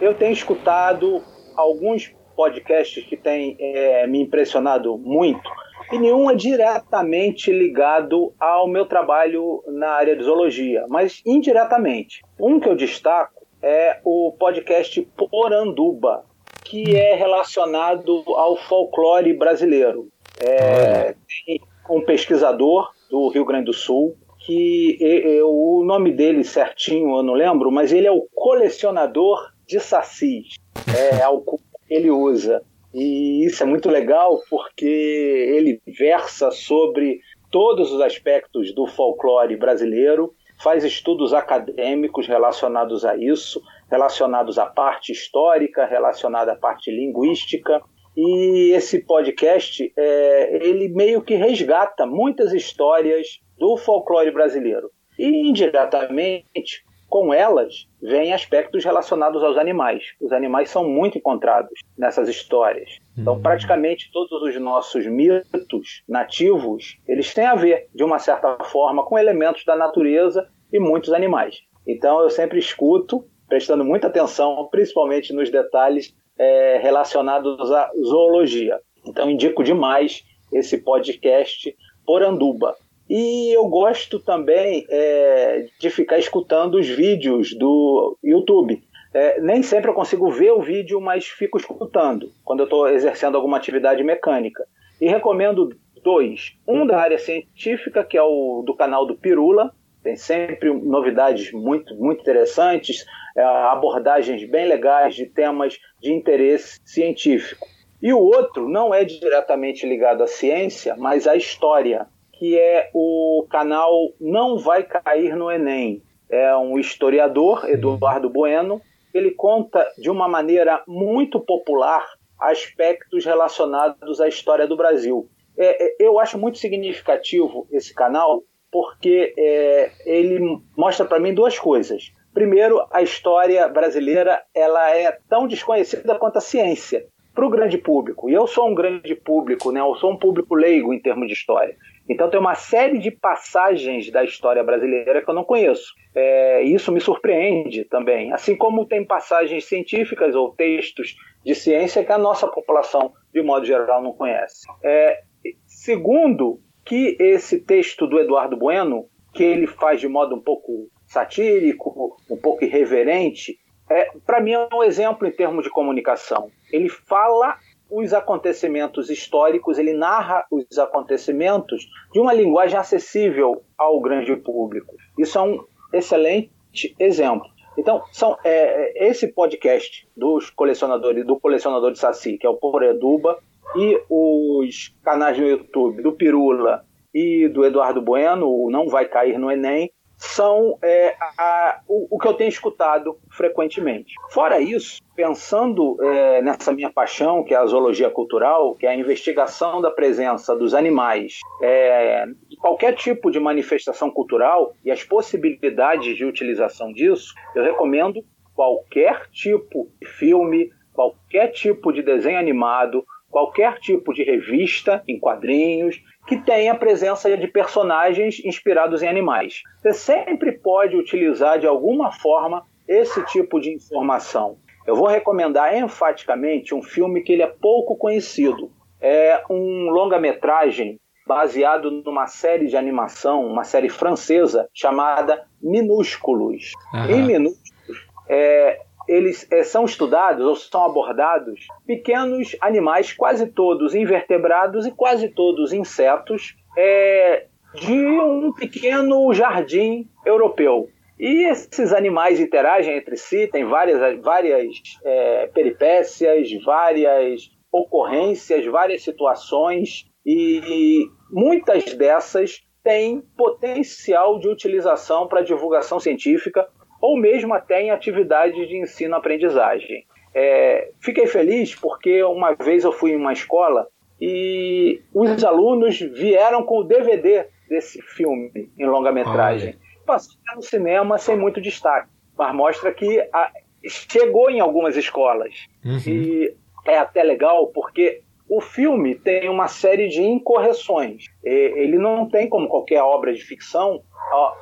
eu tenho escutado alguns podcasts que têm é, me impressionado muito e nenhum é diretamente ligado ao meu trabalho na área de zoologia, mas indiretamente. Um que eu destaco é o podcast Poranduba, que é relacionado ao folclore brasileiro. É, tem um pesquisador do Rio Grande do Sul, que o nome dele certinho eu não lembro, mas ele é o colecionador de sacis. É algo que ele usa. E isso é muito legal porque ele versa sobre todos os aspectos do folclore brasileiro, faz estudos acadêmicos relacionados a isso, relacionados à parte histórica, relacionada à parte linguística. E esse podcast, é, ele meio que resgata muitas histórias do folclore brasileiro. E indiretamente, com elas, vêm aspectos relacionados aos animais. Os animais são muito encontrados nessas histórias. Então, uhum. praticamente todos os nossos mitos nativos, eles têm a ver, de uma certa forma, com elementos da natureza e muitos animais. Então, eu sempre escuto, prestando muita atenção, principalmente nos detalhes é, relacionados à zoologia. Então, indico demais esse podcast Poranduba. E eu gosto também é, de ficar escutando os vídeos do YouTube. É, nem sempre eu consigo ver o vídeo, mas fico escutando quando eu estou exercendo alguma atividade mecânica. E recomendo dois. Um da área científica, que é o do canal do Pirula. Tem sempre novidades muito, muito interessantes, é, abordagens bem legais de temas de interesse científico. E o outro não é diretamente ligado à ciência, mas à história que é o canal Não Vai Cair no Enem. É um historiador, Eduardo Bueno, ele conta de uma maneira muito popular aspectos relacionados à história do Brasil. É, é eu acho muito significativo esse canal porque é, ele mostra para mim duas coisas. Primeiro, a história brasileira ela é tão desconhecida quanto a ciência para o grande público. E eu sou um grande público, né? eu sou um público leigo em termos de história. Então tem uma série de passagens da história brasileira que eu não conheço. É, isso me surpreende também. Assim como tem passagens científicas ou textos de ciência que a nossa população, de modo geral, não conhece. É, segundo, que esse texto do Eduardo Bueno, que ele faz de modo um pouco satírico, um pouco irreverente, é, para mim é um exemplo em termos de comunicação. Ele fala os acontecimentos históricos, ele narra os acontecimentos de uma linguagem acessível ao grande público. Isso é um excelente exemplo. Então, são é, esse podcast dos colecionadores, do colecionador de Saci, que é o Poreduba, e os canais no YouTube do Pirula e do Eduardo Bueno, o Não Vai Cair no Enem, são é, a, o, o, que eu tenho escutado frequentemente. Fora isso, pensando é, nessa minha paixão, que é a zoologia cultural, que é a investigação da presença dos animais, é, qualquer tipo de manifestação cultural e as possibilidades de utilização disso, eu recomendo qualquer tipo de filme, qualquer tipo de desenho animado, qualquer tipo de revista em quadrinhos que tenha presença de personagens inspirados em animais. Você sempre pode utilizar de alguma forma esse tipo de informação. Eu vou recomendar enfaticamente um filme que ele é pouco conhecido. É um longa-metragem baseado numa série de animação, uma série francesa chamada Minúsculos. Uhum. Em Minúsculos, é, eles é, são estudados ou são abordados pequenos animais, quase todos invertebrados e quase todos insetos, é, de um pequeno jardim europeu. E esses animais interagem entre si, tem várias, várias é, peripécias, várias ocorrências, várias situações, e muitas dessas têm potencial de utilização para divulgação científica ou mesmo até em atividades de ensino-aprendizagem. É, fiquei feliz porque uma vez eu fui em uma escola e os alunos vieram com o DVD desse filme em longa-metragem. Passou no cinema sem muito destaque, mas mostra que a, chegou em algumas escolas. Uhum. E é até legal porque o filme tem uma série de incorreções. Ele não tem, como qualquer obra de ficção,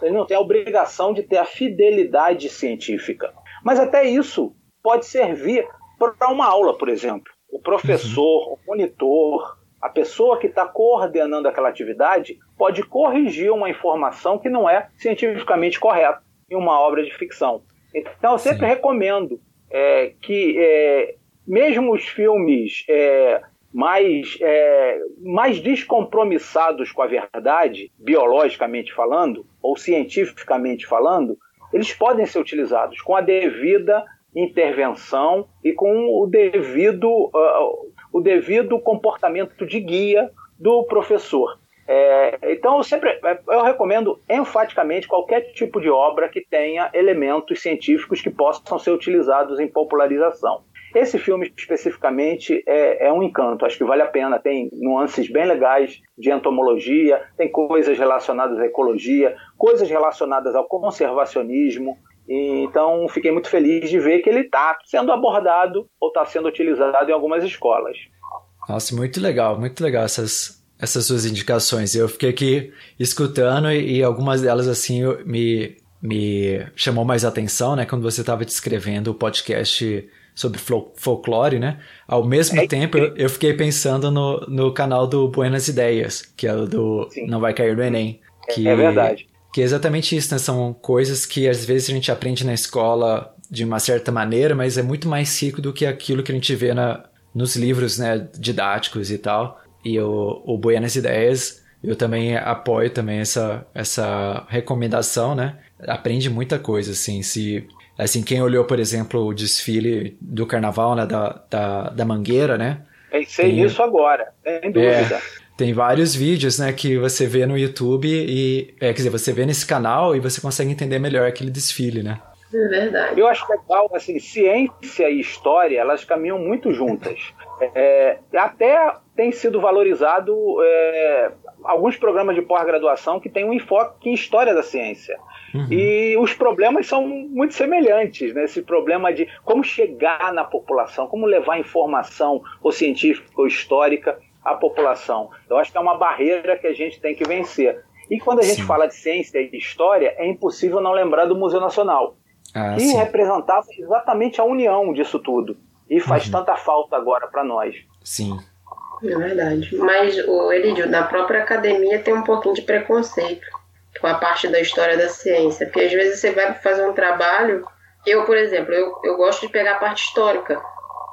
ele não tem a obrigação de ter a fidelidade científica. Mas até isso pode servir para uma aula, por exemplo. O professor, uhum. o monitor, a pessoa que está coordenando aquela atividade pode corrigir uma informação que não é cientificamente correta em uma obra de ficção. Então, eu sempre Sim. recomendo é, que, é, mesmo os filmes é, mais, é, mais descompromissados com a verdade, biologicamente falando, ou cientificamente falando, eles podem ser utilizados com a devida intervenção e com o devido, uh, o devido comportamento de guia do professor. É, então, eu sempre eu recomendo enfaticamente qualquer tipo de obra que tenha elementos científicos que possam ser utilizados em popularização. Esse filme especificamente é, é, um encanto, acho que vale a pena. Tem nuances bem legais de entomologia, tem coisas relacionadas à ecologia, coisas relacionadas ao conservacionismo. Então, fiquei muito feliz de ver que ele está sendo abordado ou está sendo utilizado em algumas escolas. Nossa, muito legal, muito legal essas, essas suas indicações. Eu fiquei aqui escutando e, e algumas delas assim me, me chamou mais atenção, né? Quando você estava descrevendo o podcast sobre folclore, né? Ao mesmo é, tempo, é, eu fiquei pensando no, no canal do Buenas Ideias, que é o do sim. Não Vai Cair no Enem. Que, é verdade. Que é exatamente isso, né? São coisas que às vezes a gente aprende na escola de uma certa maneira, mas é muito mais rico do que aquilo que a gente vê na, nos livros né, didáticos e tal. E o, o Buenas Ideias, eu também apoio também essa, essa recomendação, né? Aprende muita coisa, assim, se Assim, quem olhou, por exemplo, o desfile do carnaval, né, da, da, da Mangueira, né? Pensei tem, nisso agora, sem dúvida. É, tem vários vídeos, né, que você vê no YouTube e, é, quer dizer, você vê nesse canal e você consegue entender melhor aquele desfile, né? É verdade. Eu acho legal, assim, ciência e história, elas caminham muito juntas. É, até tem sido valorizado é, alguns programas de pós-graduação que têm um enfoque em história da ciência. Uhum. E os problemas são muito semelhantes, né? Esse problema de como chegar na população, como levar informação ou científica ou histórica à população. Eu acho que é uma barreira que a gente tem que vencer. E quando a sim. gente fala de ciência e de história, é impossível não lembrar do Museu Nacional, ah, que sim. representava exatamente a união disso tudo. E faz uhum. tanta falta agora para nós. Sim. É verdade. Mas, o Elidio, na própria academia tem um pouquinho de preconceito com a parte da história da ciência. Porque às vezes você vai fazer um trabalho. Eu, por exemplo, eu, eu gosto de pegar a parte histórica.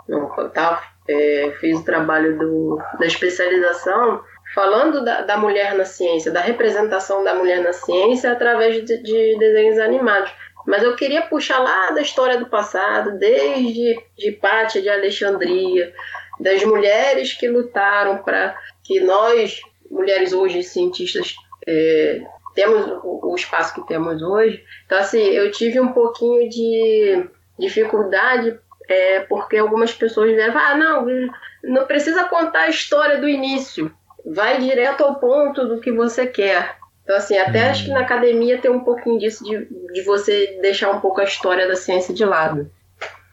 Eu tá, é, fiz o trabalho do, da especialização falando da, da, mulher na ciência, da representação da mulher na ciência através de, de, desenhos animados. Mas eu queria puxar lá da história do passado, desde de de Alexandria, das mulheres que lutaram para que nós, mulheres hoje cientistas, é, temos o, o, espaço que temos hoje. Então, assim, eu tive um pouquinho de dificuldade é, porque algumas pessoas vieram ah, não, não precisa contar a história do início, vai direto ao ponto do que você quer. Então, assim, até acho que na academia tem um pouquinho disso de, de você deixar um pouco a história da ciência de lado.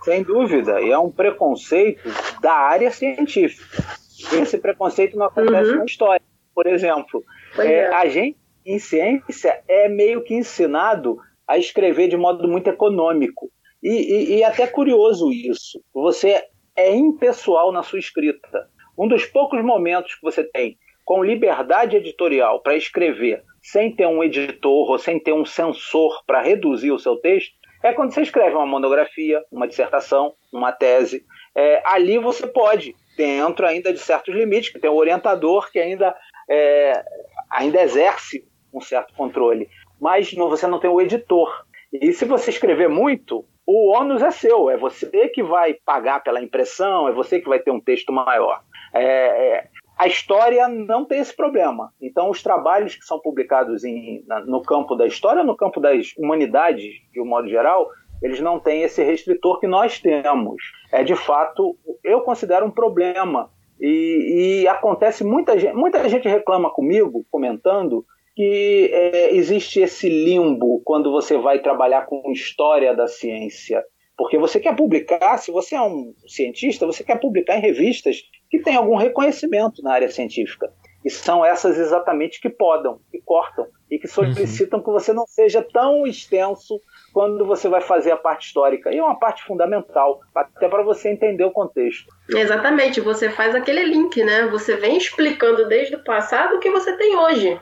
Sem dúvida, e é um preconceito da área científica. Esse preconceito não acontece uhum. na história por exemplo. É, é. A gente, em ciência, é meio que ensinado a escrever de modo muito econômico. E, e, e até curioso isso. Você é impessoal na sua escrita. Um dos poucos momentos que você tem com liberdade editorial para escrever sem ter um editor ou sem ter um censor para reduzir o seu texto é quando você escreve uma monografia, uma dissertação, uma tese. É, ali você pode, dentro ainda de certos limites, que tem um orientador que ainda, é, ainda exerce um certo controle, mas não, você não tem o editor. E se você escrever muito, o ônus é seu, é você que vai pagar pela impressão, é você que vai ter um texto maior. É, é, a história não tem esse problema. Então, os trabalhos que são publicados em, no campo da história, no campo das humanidades, de um modo geral, eles não têm esse restritor que nós temos. É de fato, eu considero um problema. E, e acontece, muita gente, muita gente reclama comigo, comentando, que é, existe esse limbo quando você vai trabalhar com história da ciência. Porque você quer publicar, se você é um cientista, você quer publicar em revistas que têm algum reconhecimento na área científica. E são essas exatamente que podam, que cortam e que solicitam uhum. que você não seja tão extenso quando você vai fazer a parte histórica. E é uma parte fundamental, até para você entender o contexto. Exatamente, você faz aquele link, né? Você vem explicando desde o passado o que você tem hoje.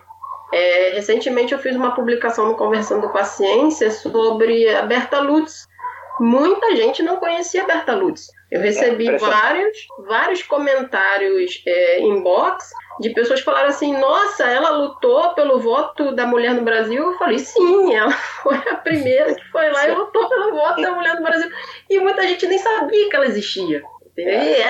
É, recentemente eu fiz uma publicação no Conversando com a Ciência sobre a Berta Lutz. Muita gente não conhecia a Berta Lutz. Eu recebi é, vários, vários comentários é, inbox de pessoas que falaram assim: nossa, ela lutou pelo voto da mulher no Brasil. Eu falei: sim, ela foi a primeira que foi lá e lutou pelo voto da mulher no Brasil. E muita gente nem sabia que ela existia. É,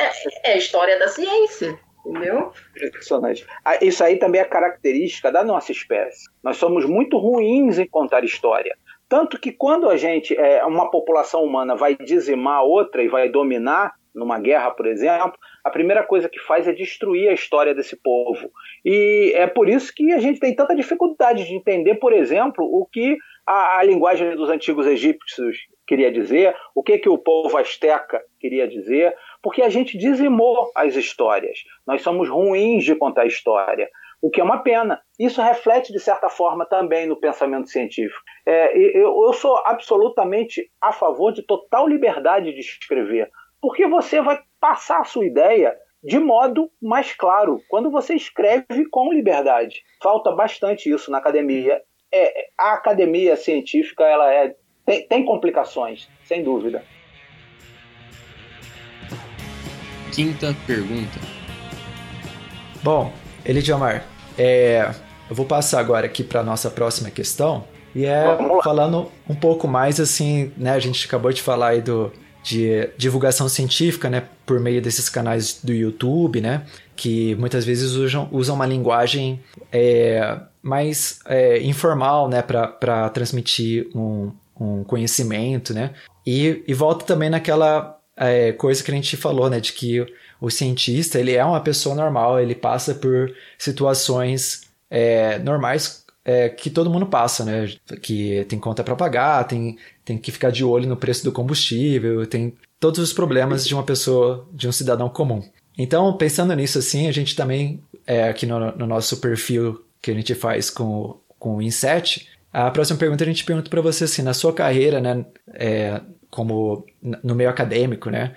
é, a história da ciência. Entendeu? Impressionante. Ah, isso aí também é característica da nossa espécie. Nós somos muito ruins em contar história. Tanto que quando a gente, é, uma população humana vai dizimar outra e vai dominar, numa guerra, por exemplo, a primeira coisa que faz é destruir a história desse povo. E é por isso que a gente tem tanta dificuldade de entender, por exemplo, o que a, a linguagem dos antigos egípcios queria dizer, o que, que o povo asteca queria dizer, porque a gente dizimou as histórias. Nós somos ruins de contar história, o que é uma pena. Isso reflete, de certa forma, também no pensamento científico. É, eu, eu sou absolutamente a favor de total liberdade de escrever, porque você vai passar a sua ideia de modo mais claro, quando você escreve com liberdade. Falta bastante isso na academia. É, a academia científica ela é tem, tem complicações, sem dúvida. Quinta pergunta. Bom, Elidiamar, é, eu vou passar agora aqui para nossa próxima questão e é falando um pouco mais assim, né? A gente acabou de falar aí do, de divulgação científica, né, por meio desses canais do YouTube, né, que muitas vezes usam, usam uma linguagem é, mais é, informal, né, para transmitir um, um conhecimento, né? E, e volta também naquela é, coisa que a gente falou, né? De que o cientista, ele é uma pessoa normal, ele passa por situações é, normais é, que todo mundo passa, né? Que tem conta para pagar, tem, tem que ficar de olho no preço do combustível, tem todos os problemas de uma pessoa, de um cidadão comum. Então, pensando nisso assim, a gente também, é, aqui no, no nosso perfil que a gente faz com, com o Inset, a próxima pergunta a gente pergunta para você assim, na sua carreira, né, é, como no meio acadêmico, né,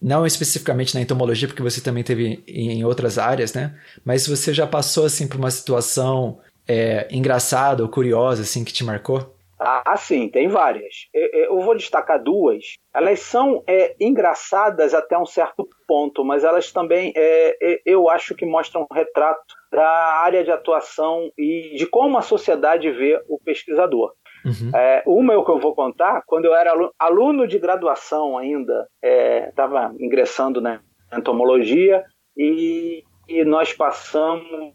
não especificamente na entomologia, porque você também teve em outras áreas, né, mas você já passou assim por uma situação é, engraçada ou curiosa assim que te marcou? Ah, sim, tem várias. Eu vou destacar duas. Elas são é, engraçadas até um certo ponto, mas elas também, é, é, eu acho que mostram um retrato da área de atuação e de como a sociedade vê o pesquisador. Uhum. É, uma é o que eu vou contar, quando eu era aluno de graduação ainda, estava é, ingressando na entomologia e, e nós passamos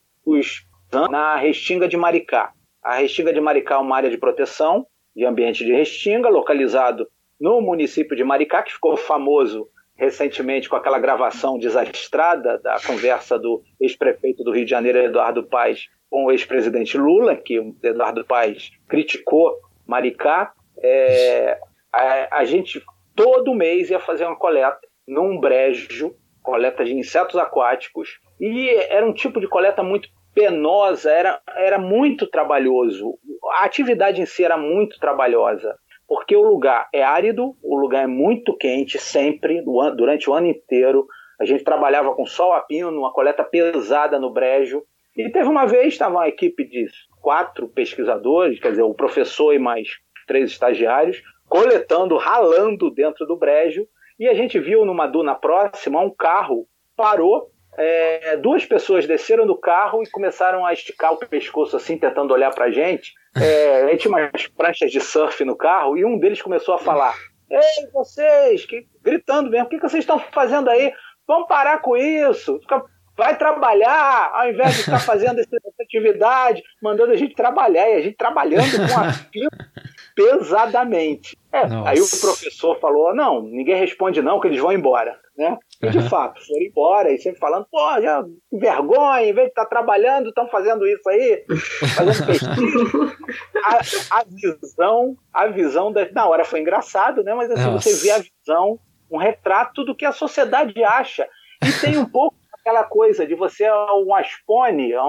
na Restinga de Maricá. A Restinga de Maricá é uma área de proteção de ambiente de restinga, localizado no município de Maricá, que ficou famoso recentemente com aquela gravação desastrada da conversa do ex-prefeito do Rio de Janeiro, Eduardo Paes, com o ex-presidente Lula, que o Eduardo Paes criticou Maricá. É, a, a gente todo mês ia fazer uma coleta num brejo, coleta de insetos aquáticos, e era um tipo de coleta muito penosa, era, era muito trabalhoso. A atividade em si era muito trabalhosa, porque o lugar é árido, o lugar é muito quente sempre, durante o ano inteiro. A gente trabalhava com sol a pino, uma coleta pesada no brejo. E teve uma vez, estava uma equipe de quatro pesquisadores, quer dizer, o professor e mais três estagiários, coletando, ralando dentro do brejo. E a gente viu numa duna próxima um carro parou é, duas pessoas desceram do carro e começaram a esticar o pescoço assim, tentando olhar pra gente. É, a gente tinha umas pranchas de surf no carro e um deles começou a falar: Ei, vocês, que, gritando mesmo, o que, que vocês estão fazendo aí? Vamos parar com isso. Vai trabalhar, ao invés de ficar fazendo essa atividade, mandando a gente trabalhar, e a gente trabalhando com pesadamente. É, aí o professor falou: não, ninguém responde não, que eles vão embora. Né? E de uhum. fato, foram embora e sempre falando, pô, já vergonha, em vez de estar tá trabalhando, estão fazendo isso aí, fazendo pesquisa. a, a, visão, a visão da. Na hora foi engraçado, né? Mas assim, Nossa. você vê a visão, um retrato do que a sociedade acha. E tem um pouco aquela coisa de você é um aspone, é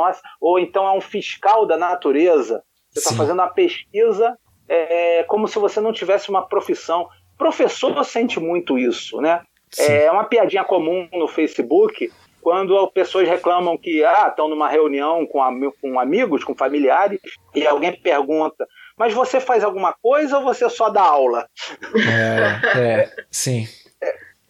ou então é um fiscal da natureza. Você está fazendo uma pesquisa é, como se você não tivesse uma profissão. Professor sente muito isso, né? Sim. É uma piadinha comum no Facebook quando pessoas reclamam que ah, estão numa reunião com, com amigos, com familiares, e alguém pergunta: Mas você faz alguma coisa ou você só dá aula? É, é sim.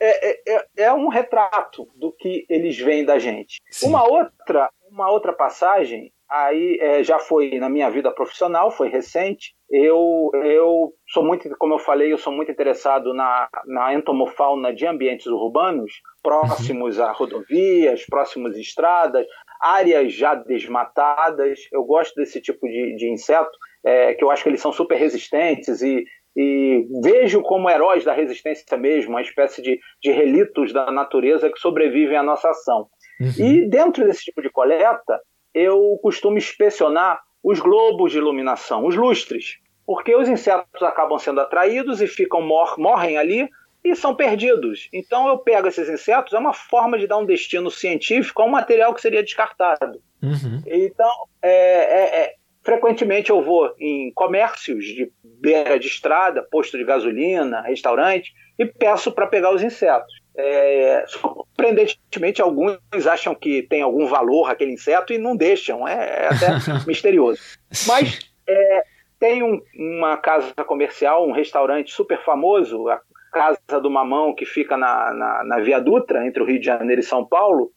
É, é, é, é, um retrato do que eles veem da gente. Sim. Uma outra, uma outra passagem Aí é, já foi na minha vida profissional, foi recente. Eu, eu sou muito, como eu falei, eu sou muito interessado na, na entomofauna de ambientes urbanos, próximos a rodovias, próximos a estradas, áreas já desmatadas. Eu gosto desse tipo de, de inseto, é, que eu acho que eles são super resistentes e, e vejo como heróis da resistência mesmo, uma espécie de, de relitos da natureza que sobrevivem à nossa ação. Uhum. E dentro desse tipo de coleta, eu costumo inspecionar os globos de iluminação, os lustres, porque os insetos acabam sendo atraídos e ficam mor morrem ali e são perdidos. Então eu pego esses insetos, é uma forma de dar um destino científico a um material que seria descartado. Uhum. Então, é, é, é, frequentemente eu vou em comércios de beira de estrada, posto de gasolina, restaurante, e peço para pegar os insetos. É, surpreendentemente, alguns acham que tem algum valor aquele inseto e não deixam, é, é até misterioso. Mas é, tem um, uma casa comercial, um restaurante super famoso, a Casa do Mamão, que fica na, na, na Via Dutra, entre o Rio de Janeiro e São Paulo,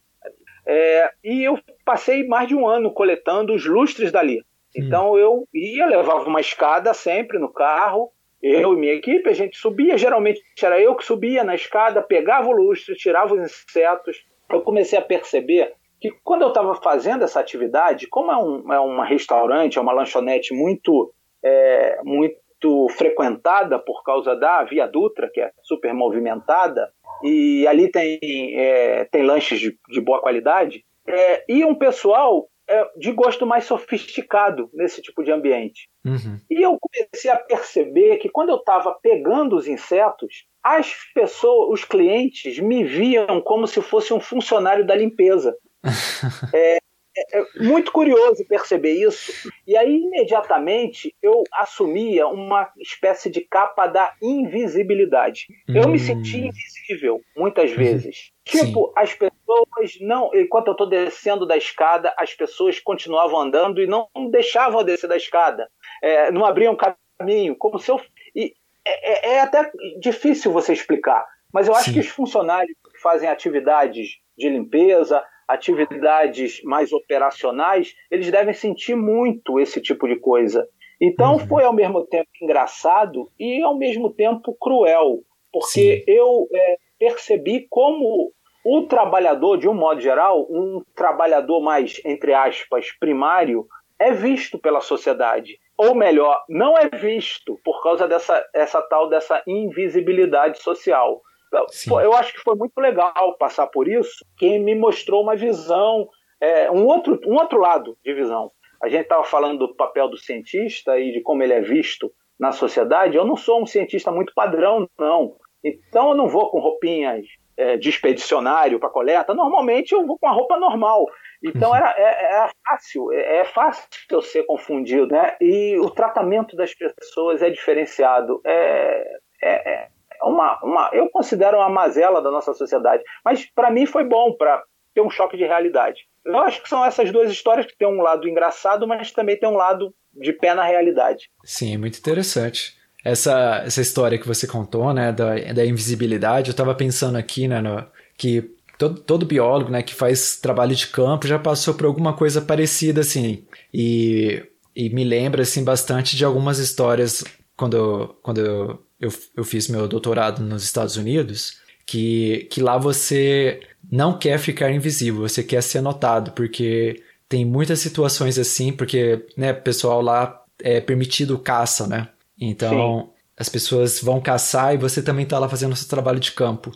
é, e eu passei mais de um ano coletando os lustres dali. Então eu ia, levava uma escada sempre no carro, eu e minha equipe, a gente subia, geralmente era eu que subia na escada, pegava o lustre, tirava os insetos. Eu comecei a perceber que quando eu estava fazendo essa atividade, como é um, é uma restaurante, é uma lanchonete muito, é, muito frequentada por causa da Via Dutra, que é super movimentada, e ali tem, é, tem lanches de, de boa qualidade, é, e um pessoal é, de gosto mais sofisticado nesse tipo de ambiente. Uhum. E eu comecei a perceber que quando eu estava pegando os insetos, as pessoas, os clientes, me viam como se fosse um funcionário da limpeza. é, é, é muito curioso perceber isso. E aí, imediatamente, eu assumia uma espécie de capa da invisibilidade. Eu me sentia hum. invisível, muitas uhum. vezes. Tipo, Sim. as pessoas não. Enquanto eu estou descendo da escada, as pessoas continuavam andando e não deixavam descer da escada. É, não abriam caminho, como se eu. E é, é, é até difícil você explicar, mas eu acho Sim. que os funcionários que fazem atividades de limpeza, atividades mais operacionais, eles devem sentir muito esse tipo de coisa. Então uhum. foi ao mesmo tempo engraçado e ao mesmo tempo cruel, porque Sim. eu é, percebi como o trabalhador, de um modo geral, um trabalhador mais, entre aspas, primário, é visto pela sociedade. Ou melhor, não é visto por causa dessa essa tal dessa invisibilidade social. Sim. Eu acho que foi muito legal passar por isso, que me mostrou uma visão, é, um, outro, um outro lado de visão. A gente estava falando do papel do cientista e de como ele é visto na sociedade. Eu não sou um cientista muito padrão, não. Então eu não vou com roupinhas é, de expedicionário para coleta, normalmente eu vou com a roupa normal. Então era, é, é fácil, é, é, fácil eu ser confundido, né? E o tratamento das pessoas é diferenciado. É, é, é uma, uma, eu considero uma mazela da nossa sociedade. Mas para mim foi bom para ter um choque de realidade. Eu acho que são essas duas histórias que tem um lado engraçado, mas também tem um lado de pé na realidade. Sim, muito interessante. Essa, essa história que você contou, né, da, da invisibilidade, eu estava pensando aqui, né, no, que todo, todo biólogo, né, que faz trabalho de campo já passou por alguma coisa parecida, assim, e, e me lembra, assim, bastante de algumas histórias quando, quando eu, eu, eu fiz meu doutorado nos Estados Unidos, que, que lá você não quer ficar invisível, você quer ser notado, porque tem muitas situações assim, porque, né, pessoal lá é permitido caça, né? Então, Sim. as pessoas vão caçar e você também está lá fazendo o seu trabalho de campo.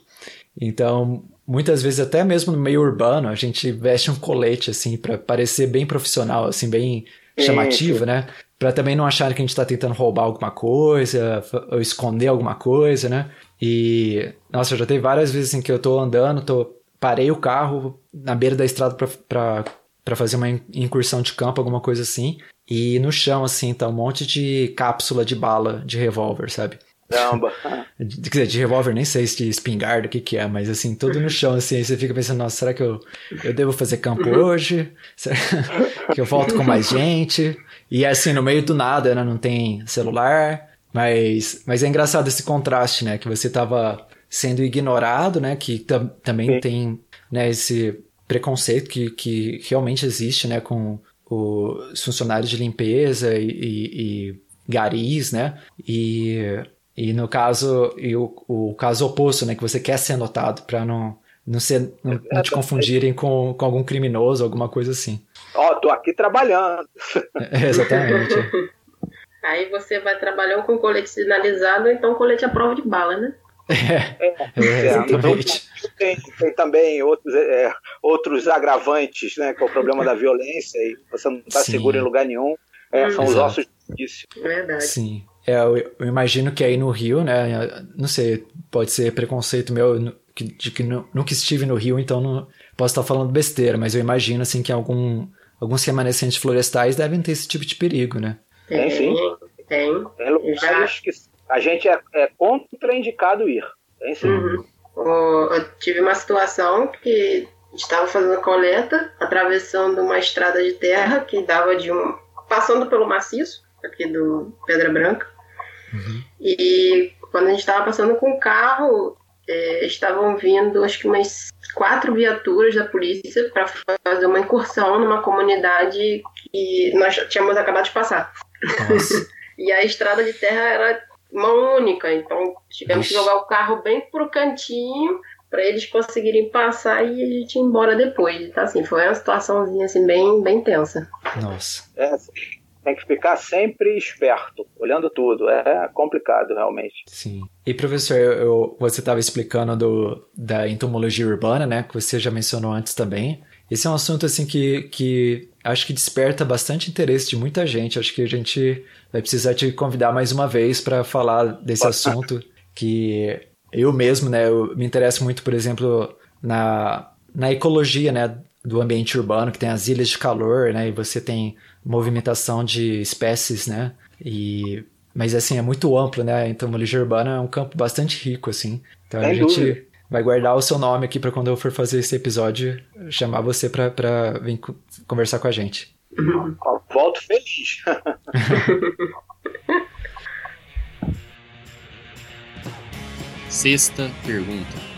Então, muitas vezes até mesmo no meio urbano, a gente veste um colete assim para parecer bem profissional, assim, bem chamativo, né? Para também não achar que a gente está tentando roubar alguma coisa ou esconder alguma coisa, né? E nossa, já teve várias vezes em assim, que eu tô andando, tô parei o carro na beira da estrada para fazer uma incursão de campo, alguma coisa assim. E no chão, assim, tá um monte de cápsula de bala de revólver, sabe? Caramba. Quer dizer, de revólver, nem sei se de espingarda, o que que é, mas assim, tudo no chão, assim, aí você fica pensando, nossa, será que eu, eu devo fazer campo hoje? Será que eu volto com mais gente? E assim, no meio do nada, né, não tem celular, mas, mas é engraçado esse contraste, né, que você tava sendo ignorado, né, que também Sim. tem, né, esse preconceito que, que realmente existe, né, com os funcionários de limpeza e, e, e garis, né? E, e no caso, e o, o caso oposto, né? Que você quer ser notado para não, não, ser, não, não, te confundirem com, com algum criminoso, alguma coisa assim. Ó, oh, tô aqui trabalhando. É, exatamente. Aí você vai trabalhar com colete sinalizado, então colete à prova de bala, né? É, é, é exatamente. Tem, tem, também outros, é, outros agravantes, né? Que é o problema da violência e você não está seguro em lugar nenhum. É, são os ossos disso. Verdade. Sim. É, eu, eu, imagino que aí no Rio, né? Não sei, pode ser preconceito meu de que nunca estive no Rio, então não posso estar falando besteira, mas eu imagino assim que algum, alguns remanescentes florestais devem ter esse tipo de perigo, né? Tem, sim. Tem. Tem lugares que a gente é, é contraindicado ir. Tem sim. Uhum. Eu tive uma situação que estava fazendo coleta, atravessando uma estrada de terra que dava de um. passando pelo maciço, aqui do Pedra Branca. Uhum. E quando a gente estava passando com o carro, é, estavam vindo acho que umas quatro viaturas da polícia para fazer uma incursão numa comunidade que nós tínhamos acabado de passar. e a estrada de terra era mão única. Então tivemos Ixi. que jogar o carro bem pro cantinho para eles conseguirem passar e a gente ir embora depois. Então, assim, foi uma situaçãozinha assim, bem, bem tensa. Nossa. É, tem que ficar sempre esperto, olhando tudo. É complicado, realmente. Sim. E, professor, eu, você estava explicando do, da entomologia urbana, né? Que você já mencionou antes também. Esse é um assunto, assim, que, que acho que desperta bastante interesse de muita gente. Acho que a gente vai precisar te convidar mais uma vez para falar desse assunto que eu mesmo, né, eu me interesso muito, por exemplo, na, na ecologia, né, do ambiente urbano, que tem as ilhas de calor, né, e você tem movimentação de espécies, né, e mas assim é muito amplo, né? Então, a entomologia urbana é um campo bastante rico, assim. Então a gente dúvida. vai guardar o seu nome aqui para quando eu for fazer esse episódio chamar você para vir conversar com a gente. Volto feliz. Sexta pergunta.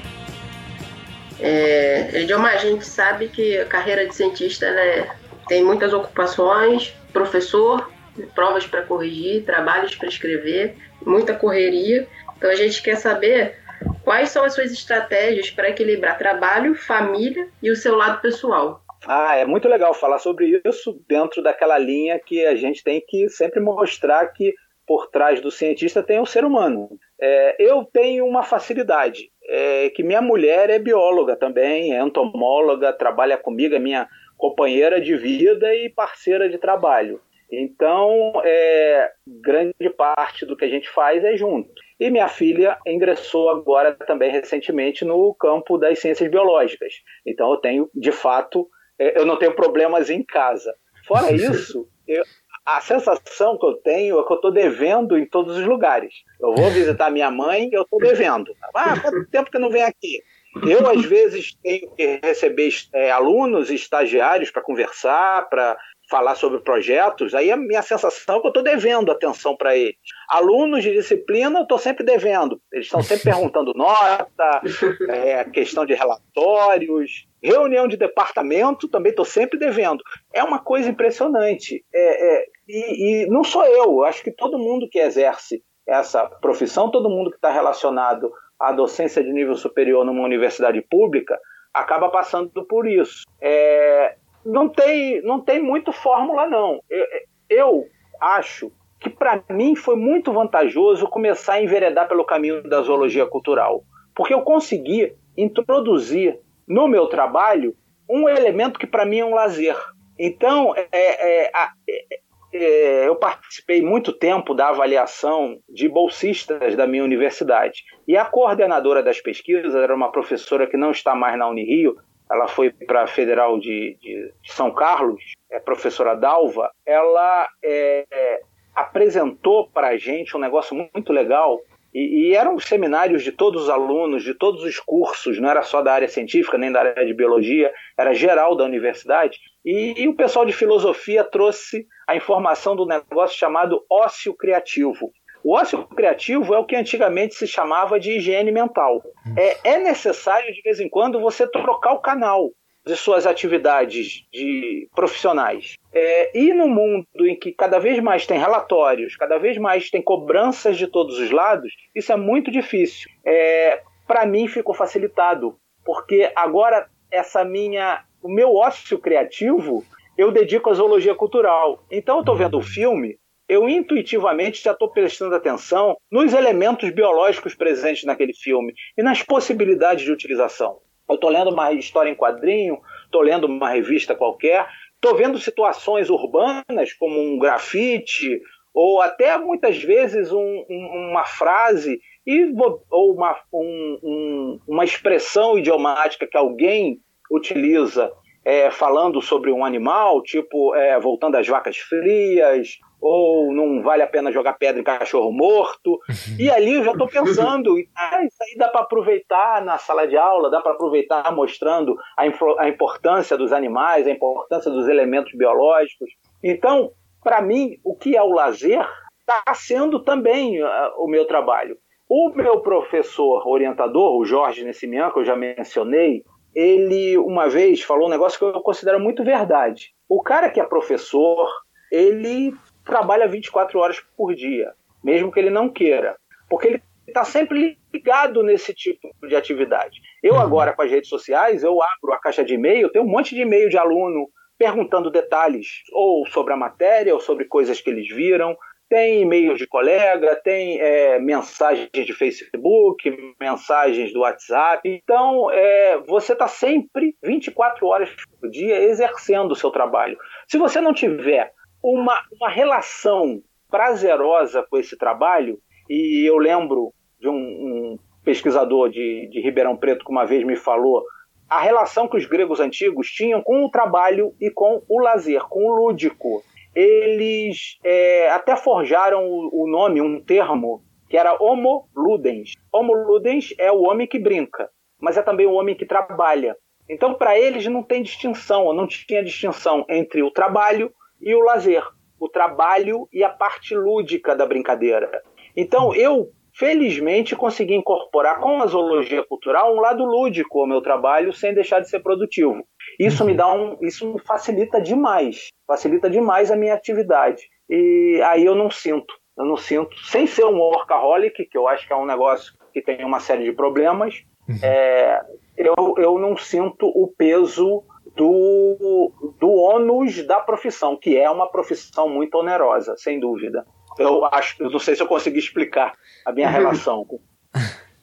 É, Ediomar, a gente sabe que a carreira de cientista é, tem muitas ocupações, professor, provas para corrigir, trabalhos para escrever, muita correria. Então a gente quer saber quais são as suas estratégias para equilibrar trabalho, família e o seu lado pessoal. Ah, é muito legal falar sobre isso dentro daquela linha que a gente tem que sempre mostrar que por trás do cientista tem o ser humano. É, eu tenho uma facilidade, é, que minha mulher é bióloga também, é entomóloga, trabalha comigo, é minha companheira de vida e parceira de trabalho. Então, é, grande parte do que a gente faz é junto. E minha filha ingressou agora também recentemente no campo das ciências biológicas. Então eu tenho, de fato, é, eu não tenho problemas em casa. Fora isso, eu, a sensação que eu tenho é que eu estou devendo em todos os lugares. Eu vou visitar minha mãe e eu estou devendo. Ah, quanto tempo que não venho aqui? Eu, às vezes, tenho que receber é, alunos e estagiários para conversar, para falar sobre projetos, aí a minha sensação é que eu estou devendo atenção para eles. Alunos de disciplina, eu estou sempre devendo. Eles estão sempre perguntando nota, é, questão de relatórios, reunião de departamento, também estou sempre devendo. É uma coisa impressionante. É, é, e, e não sou eu, acho que todo mundo que exerce essa profissão, todo mundo que está relacionado à docência de nível superior numa universidade pública, acaba passando por isso. É, não tem, não tem muito fórmula, não. Eu, eu acho que para mim foi muito vantajoso começar a enveredar pelo caminho da zoologia cultural, porque eu consegui introduzir no meu trabalho um elemento que para mim é um lazer. Então, é, é, é, é, eu participei muito tempo da avaliação de bolsistas da minha universidade. E a coordenadora das pesquisas era uma professora que não está mais na Unirio, ela foi para a Federal de, de, São Carlos, é professora Dalva, ela é, apresentou para a gente um negócio muito legal, e, e, eram seminários de todos os alunos, de todos os cursos, não era só da área científica, nem da área de biologia, era geral da universidade, e, e o pessoal de filosofia trouxe a informação do negócio chamado ócio criativo. O ócio criativo é o que antigamente se chamava de higiene mental. É, é necessário, de vez em quando, você trocar o canal de suas atividades de profissionais. É, e no mundo em que cada vez mais tem relatórios, cada vez mais tem cobranças de todos os lados, isso é muito difícil. É, Para mim ficou facilitado, porque agora essa minha, o meu ócio criativo eu dedico à zoologia cultural. Então eu estou vendo o filme, eu intuitivamente já estou prestando atenção nos elementos biológicos presentes naquele filme e nas possibilidades de utilização. Eu estou lendo uma história em quadrinho, estou lendo uma revista qualquer, estou vendo situações urbanas como um grafite ou até muitas vezes um, um, uma frase e, ou uma, um, uma expressão idiomática que alguém utiliza é, falando sobre um animal, tipo é, voltando às vacas frias, ou não vale a pena jogar pedra em cachorro morto. Uhum. E ali eu já estou pensando, ah, isso aí dá para aproveitar na sala de aula, dá para aproveitar mostrando a, a importância dos animais, a importância dos elementos biológicos. Então, para mim, o que é o lazer está sendo também uh, o meu trabalho. O meu professor orientador, o Jorge Nessimian, que eu já mencionei, ele uma vez falou um negócio que eu considero muito verdade. O cara que é professor, ele trabalha 24 horas por dia, mesmo que ele não queira, porque ele está sempre ligado nesse tipo de atividade. Eu uhum. agora com as redes sociais, eu abro a caixa de e-mail, tem um monte de e-mail de aluno perguntando detalhes ou sobre a matéria ou sobre coisas que eles viram, tem e-mails de colega, tem é, mensagens de Facebook, mensagens do WhatsApp. Então, é, você está sempre 24 horas por dia exercendo o seu trabalho. Se você não tiver uma, uma relação prazerosa com esse trabalho, e eu lembro de um, um pesquisador de, de Ribeirão Preto que uma vez me falou a relação que os gregos antigos tinham com o trabalho e com o lazer, com o lúdico. Eles é, até forjaram o, o, nome, um termo, que era homo ludens. Homo ludens é o homem que brinca, mas é também o homem que trabalha. Então, para eles, não tem distinção, não tinha distinção entre o trabalho e o lazer, o trabalho e a parte lúdica da brincadeira. Então, eu felizmente consegui incorporar com a zoologia cultural um lado lúdico ao meu trabalho sem deixar de ser produtivo. Isso me dá um, isso me facilita demais, facilita demais a minha atividade. E aí eu não sinto, eu não sinto, sem ser um workaholic, que eu acho que é um negócio que tem uma série de problemas, uhum. é, eu, eu não sinto o peso do, do ônus da profissão, que é uma profissão muito onerosa, sem dúvida. Eu acho, eu não sei se eu consegui explicar a minha relação com.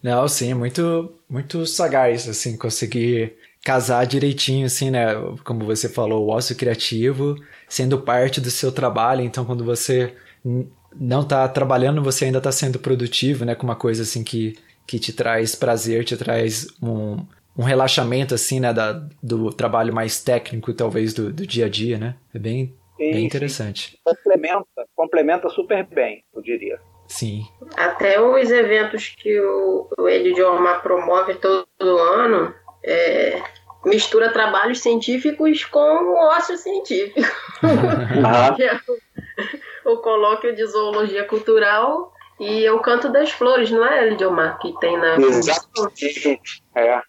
Não, sim, muito, muito sagaz, assim, conseguir casar direitinho, assim, né? Como você falou, o ócio criativo sendo parte do seu trabalho. Então, quando você não tá trabalhando, você ainda está sendo produtivo, né? Com uma coisa assim que, que te traz prazer, te traz um, um relaxamento, assim, né? Da, do trabalho mais técnico, talvez, do, do dia a dia, né? É bem, sim, bem interessante. Sim. Complementa, complementa super bem, eu diria. Sim. Até os eventos que o, o Idioma promove todo ano, é, mistura trabalhos científicos com o ócio científico. Ah. o, o colóquio de zoologia cultural e o canto das flores, não é, Elidiomar, que tem na. Exatamente. É.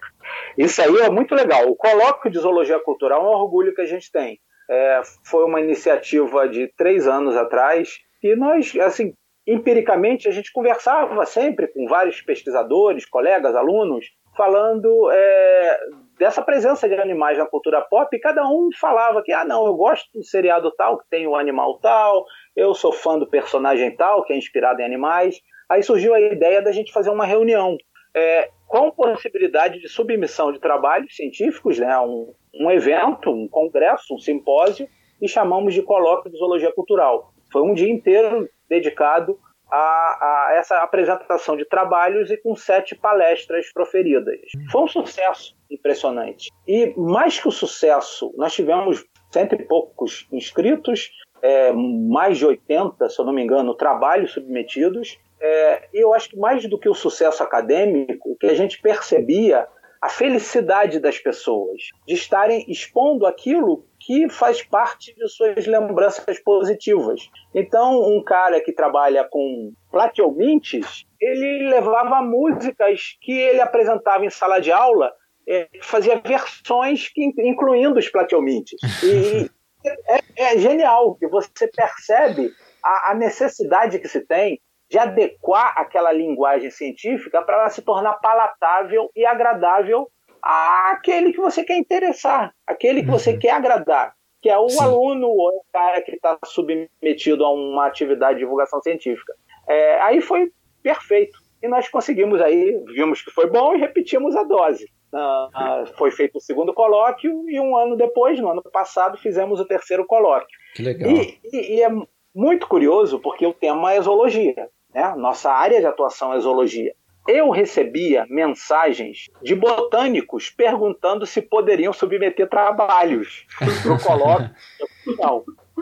Isso aí é muito legal. O colóquio de zoologia cultural é um orgulho que a gente tem. É, foi uma iniciativa de três anos atrás e nós, assim, empiricamente, a gente conversava sempre com vários pesquisadores, colegas, alunos, falando é, dessa presença de animais na cultura pop, e cada um falava que, ah, não, eu gosto do seriado tal, que tem o animal tal, eu sou fã do personagem tal, que é inspirado em animais. Aí surgiu a ideia da gente fazer uma reunião é, com possibilidade de submissão de trabalhos científicos, né, um, um evento, um congresso, um simpósio, e chamamos de colóquio de zoologia cultural. Foi um dia inteiro dedicado a, a, essa apresentação de trabalhos e com sete palestras proferidas. Foi um sucesso impressionante. E mais que o sucesso, nós tivemos cento e poucos inscritos, é, mais de 80, se eu não me engano, trabalhos submetidos. É, eu acho que mais do que o sucesso acadêmico, o que a gente percebia a felicidade das pessoas de estarem expondo aquilo que faz parte de suas lembranças positivas. Então, um cara que trabalha com plateumintes, ele levava músicas que ele apresentava em sala de aula, é, fazia versões que, incluindo os plateumintes. E é, é, genial, que você percebe a, a necessidade que se tem de adequar aquela linguagem científica para ela se tornar palatável e agradável àquele que você quer interessar, aquele que uhum. você quer agradar, que é o Sim. aluno ou o cara que está submetido a uma atividade de divulgação científica. É, aí foi perfeito. E nós conseguimos aí, vimos que foi bom e repetimos a dose. Uh, foi feito o segundo colóquio e um ano depois, no ano passado, fizemos o terceiro colóquio. Que legal. E, e, e é muito curioso porque o tema é zoologia. Né? Nossa área de atuação é zoologia. Eu recebia mensagens de botânicos perguntando se poderiam submeter trabalhos para o colóquio.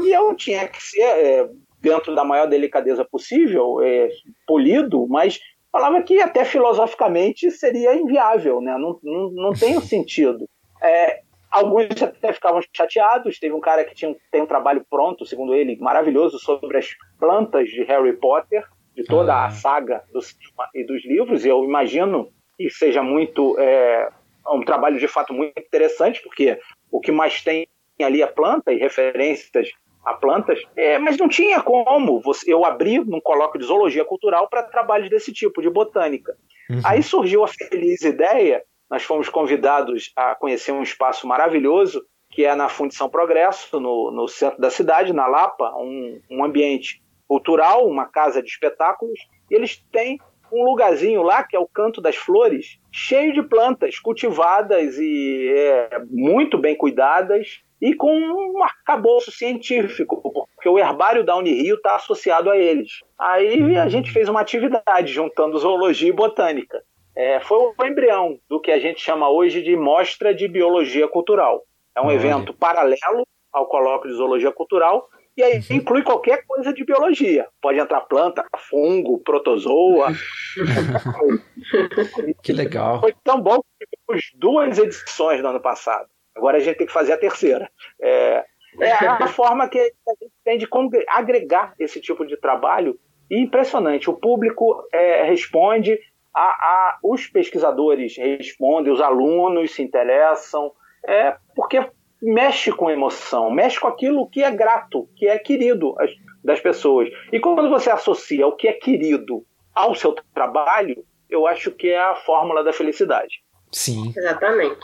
e eu tinha que ser, é, dentro da maior delicadeza possível, é, polido, mas falava que até filosoficamente seria inviável, né? não, não, não tem sentido. É, alguns até ficavam chateados. Teve um cara que tinha, tem um trabalho pronto, segundo ele, maravilhoso, sobre as plantas de Harry Potter de toda ah. a saga dos, e dos livros, e eu imagino que seja muito é, um trabalho de fato muito interessante, porque o que mais tem ali é planta e referências a plantas, é, mas não tinha como você, eu abrir num colóquio de zoologia cultural para trabalhos desse tipo, de botânica. Uhum. Aí surgiu a feliz ideia, nós fomos convidados a conhecer um espaço maravilhoso, que é na Fundição Progresso, no, no centro da cidade, na Lapa, um, um ambiente cultural, uma casa de espetáculos, e eles têm um lugarzinho lá, que é o Canto das Flores, cheio de plantas cultivadas e é, muito bem cuidadas, e com um arcabouço científico, porque o herbário da Unirio está associado a eles. Aí a gente fez uma atividade juntando zoologia e botânica. É, foi o embrião do que a gente chama hoje de Mostra de Biologia Cultural. É um Olha. evento paralelo ao colóquio de Zoologia Cultural, e aí uhum. inclui qualquer coisa de biologia. Pode entrar planta, fungo, protozoa. que legal. Foi tão bom que tivemos duas edições no ano passado. Agora a gente tem que fazer a terceira. É, é a forma que a gente tem de agregar esse tipo de trabalho. E impressionante. O público é, responde, a, a, os pesquisadores respondem, os alunos se interessam. É, porque mexe com emoção, mexe com aquilo que é grato, que é querido das pessoas. E quando você associa o que é querido ao seu trabalho, eu acho que é a fórmula da felicidade. Sim. Exatamente.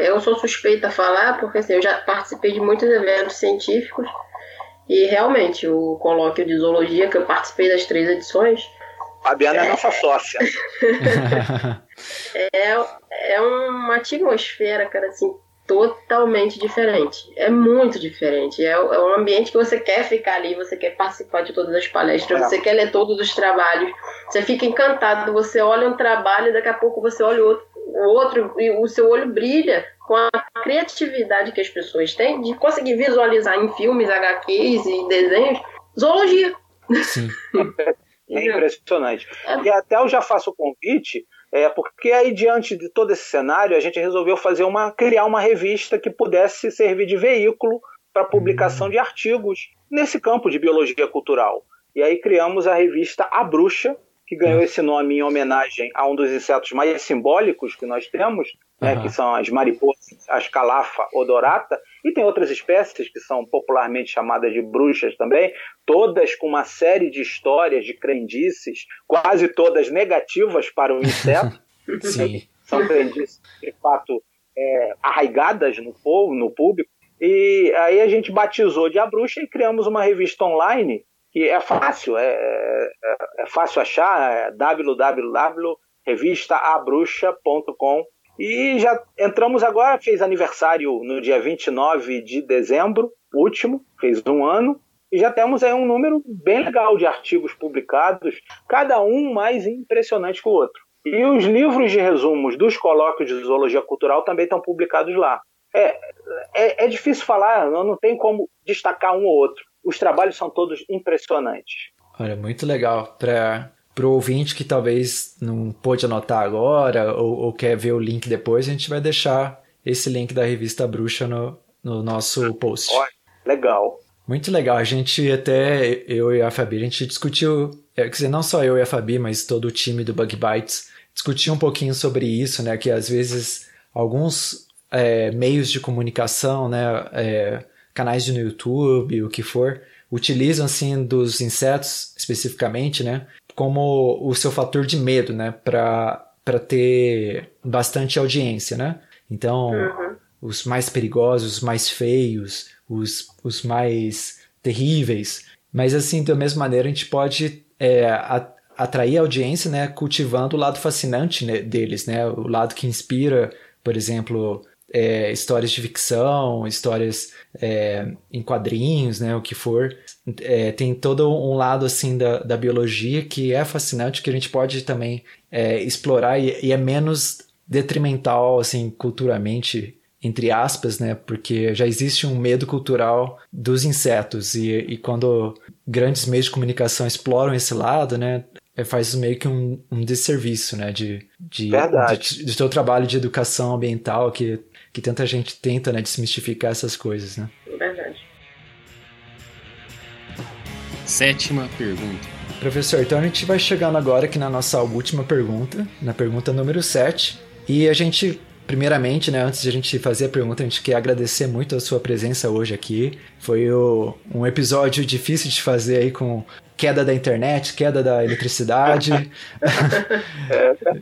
eu sou suspeita a falar porque assim, eu já participei de muitos eventos científicos e realmente o colóquio de zoologia que eu participei das três edições. Fabiana é, é nossa sócia. é, é uma atmosfera, cara, assim, totalmente diferente. É muito diferente. É, é, um ambiente que você quer ficar ali, você quer participar de todas as palestras, é. você quer ler todos os trabalhos, você fica encantado, você olha um trabalho e daqui a pouco você olha o outro, o outro e o seu olho brilha com a criatividade que as pessoas têm de conseguir visualizar em filmes, HQs e desenhos zoologia. Sim. É impressionante. É. E até eu já faço o convite é, porque aí, diante de todo esse cenário, a gente resolveu fazer uma, criar uma revista que pudesse servir de veículo para publicação de artigos nesse campo de biologia cultural. E aí criamos a revista A Bruxa, que ganhou esse nome em homenagem a um dos insetos mais simbólicos que nós temos, né, uhum. que são as mariposas, as calafa odorata, e tem outras espécies que são popularmente chamadas de bruxas também, todas com uma série de histórias, de crendices, quase todas negativas para o inseto. Sim. São crendices, de fato, é, arraigadas no povo, no público. E aí a gente batizou de A Bruxa e criamos uma revista online que é fácil, é, é, é fácil achar, é www.revistaabruxa.com e já entramos agora, fez aniversário no dia 29 de dezembro, último, fez um ano, e já temos aí um número bem legal de artigos publicados, cada um mais impressionante que o outro. E os livros de resumos dos colóquios de zoologia cultural também estão publicados lá. É, é, é difícil falar, não, tem como destacar um ou outro. Os trabalhos são todos impressionantes. Olha, muito legal. Para o ouvinte que talvez não pôde anotar agora ou, ou, quer ver o link depois, a gente vai deixar esse link da revista Bruxa no, no nosso post. Legal. Muito legal. A gente até, eu e a Fabi, a gente discutiu, é, quer dizer, não só eu e a Fabi, mas todo o time do Bug Bites, discutiu um pouquinho sobre isso, né? Que às vezes alguns é, meios de comunicação, né? É, canais no YouTube, o que for, utilizam assim dos insetos especificamente, né, como o seu fator de medo, né, para ter bastante audiência, né? Então, uhum. os mais perigosos, os mais feios, os, os mais terríveis. Mas assim, da mesma maneira, a gente pode é, atrair a audiência, né, cultivando o lado fascinante né, deles, né, o lado que inspira, por exemplo, é, histórias de ficção, histórias é, em quadrinhos, né, o que for. É, tem todo um lado assim da, da biologia que é fascinante, que a gente pode também é, explorar e, e, é menos detrimental, assim, culturalmente, entre aspas, né, porque já existe um medo cultural dos insetos e, e quando grandes meios de comunicação exploram esse lado, né, é, faz meio que um, um desserviço, né, de, de, Verdade. de, de seu trabalho de educação ambiental que que tanta gente tenta, né, desmistificar essas coisas, né? Verdade. Sétima pergunta. Professor, então a gente vai chegando agora aqui na nossa última pergunta, na pergunta número 7. E a gente, primeiramente, né, antes de a gente fazer a pergunta, a gente quer agradecer muito a sua presença hoje aqui. Foi o, um episódio difícil de fazer aí com queda da internet, queda da eletricidade.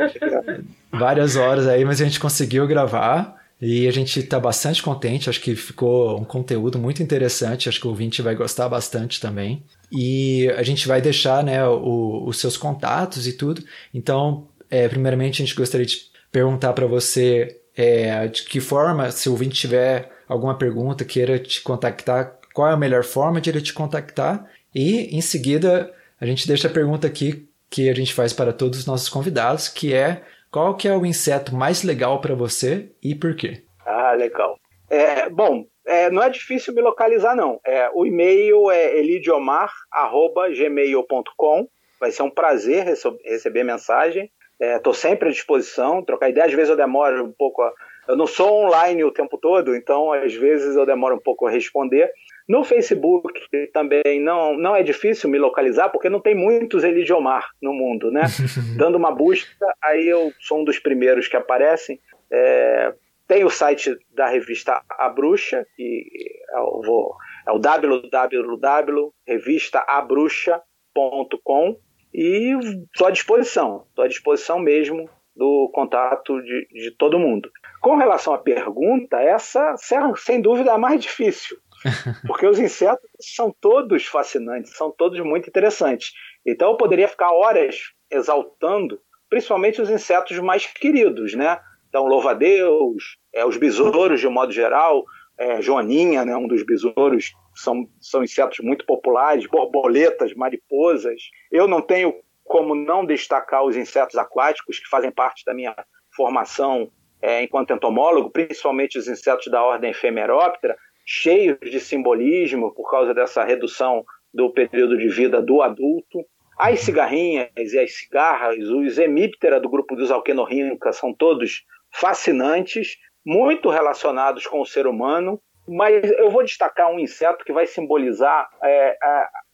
Várias horas aí, mas a gente conseguiu gravar. E a gente está bastante contente, acho que ficou um conteúdo muito interessante, acho que o ouvinte vai gostar bastante também. E a gente vai deixar né, o, os seus contatos e tudo. Então, é, primeiramente, a gente gostaria de perguntar para você é, de que forma, se o ouvinte tiver alguma pergunta, queira te contactar, qual é a melhor forma de ele te contactar. E, em seguida, a gente deixa a pergunta aqui que a gente faz para todos os nossos convidados, que é qual que é o inseto mais legal para você e por quê? Ah, legal. É, bom, é, não é difícil me localizar, não. É, o e-mail é elidiomar.gmail.com. Vai ser um prazer receber mensagem. Estou é, sempre à disposição, trocar ideia. Às vezes eu demoro um pouco. A... Eu não sou online o tempo todo, então às vezes eu demoro um pouco a responder. No Facebook também não, não é difícil me localizar, porque não tem muitos Elidiomar no mundo, né? Dando uma busca, aí eu sou um dos primeiros que aparecem. É, tem o site da revista A Bruxa, que é o, é o www.revistaabruxa.com e estou à disposição, estou à disposição mesmo do contato de, de todo mundo. Com relação à pergunta, essa sem dúvida é a mais difícil, porque os insetos são todos fascinantes, são todos muito interessantes. Então eu poderia ficar horas exaltando, principalmente os insetos mais queridos, né? Então, louva-a-Deus, É, os besouros, de modo geral, é, joaninha, né, um dos besouros, são, são insetos muito populares, borboletas, mariposas. Eu não tenho como não destacar os insetos aquáticos, que fazem parte da minha formação é, enquanto entomólogo, principalmente os insetos da ordem Ephemeroptera, cheios de simbolismo por causa dessa redução do período de vida do adulto. As cigarrinhas e as cigarras, os hemíptera do grupo dos alquenorrhynca são todos fascinantes, muito relacionados com o ser humano, mas eu vou destacar um inseto que vai simbolizar é,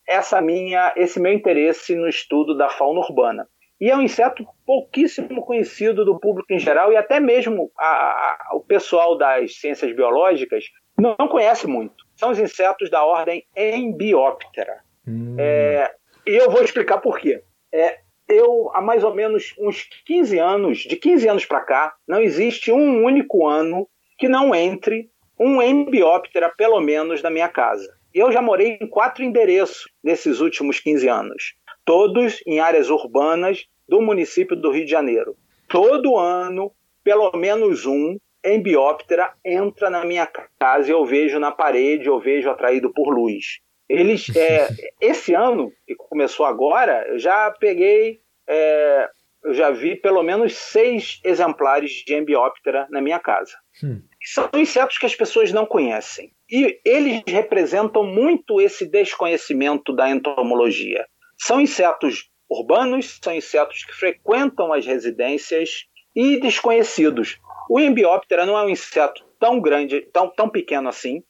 essa minha, esse meu interesse no estudo da fauna urbana. E é um inseto pouquíssimo conhecido do público em geral e até mesmo a, a, o pessoal das ciências biológicas não, conhece muito. São os insetos da ordem Embioptera. Hum. É, e eu vou explicar por quê. É, eu, há mais ou menos uns 15 anos, de 15 anos para cá, não existe um único ano que não entre um Embioptera, pelo menos, na minha casa. Eu já morei em quatro endereços nesses últimos 15 anos, todos em áreas urbanas do município do Rio de Janeiro. Todo ano, pelo menos um Embioptera entra na minha casa e eu vejo na parede, eu vejo atraído por luz. Eles, é, esse ano, que começou agora, eu já peguei, é, eu já vi pelo menos seis exemplares de Embioptera na minha casa. Hum. São insetos que as pessoas não conhecem. E eles representam muito esse desconhecimento da entomologia. São insetos urbanos, são insetos que frequentam as residências e desconhecidos. O Embioptera não é um inseto tão grande, tão, tão pequeno assim.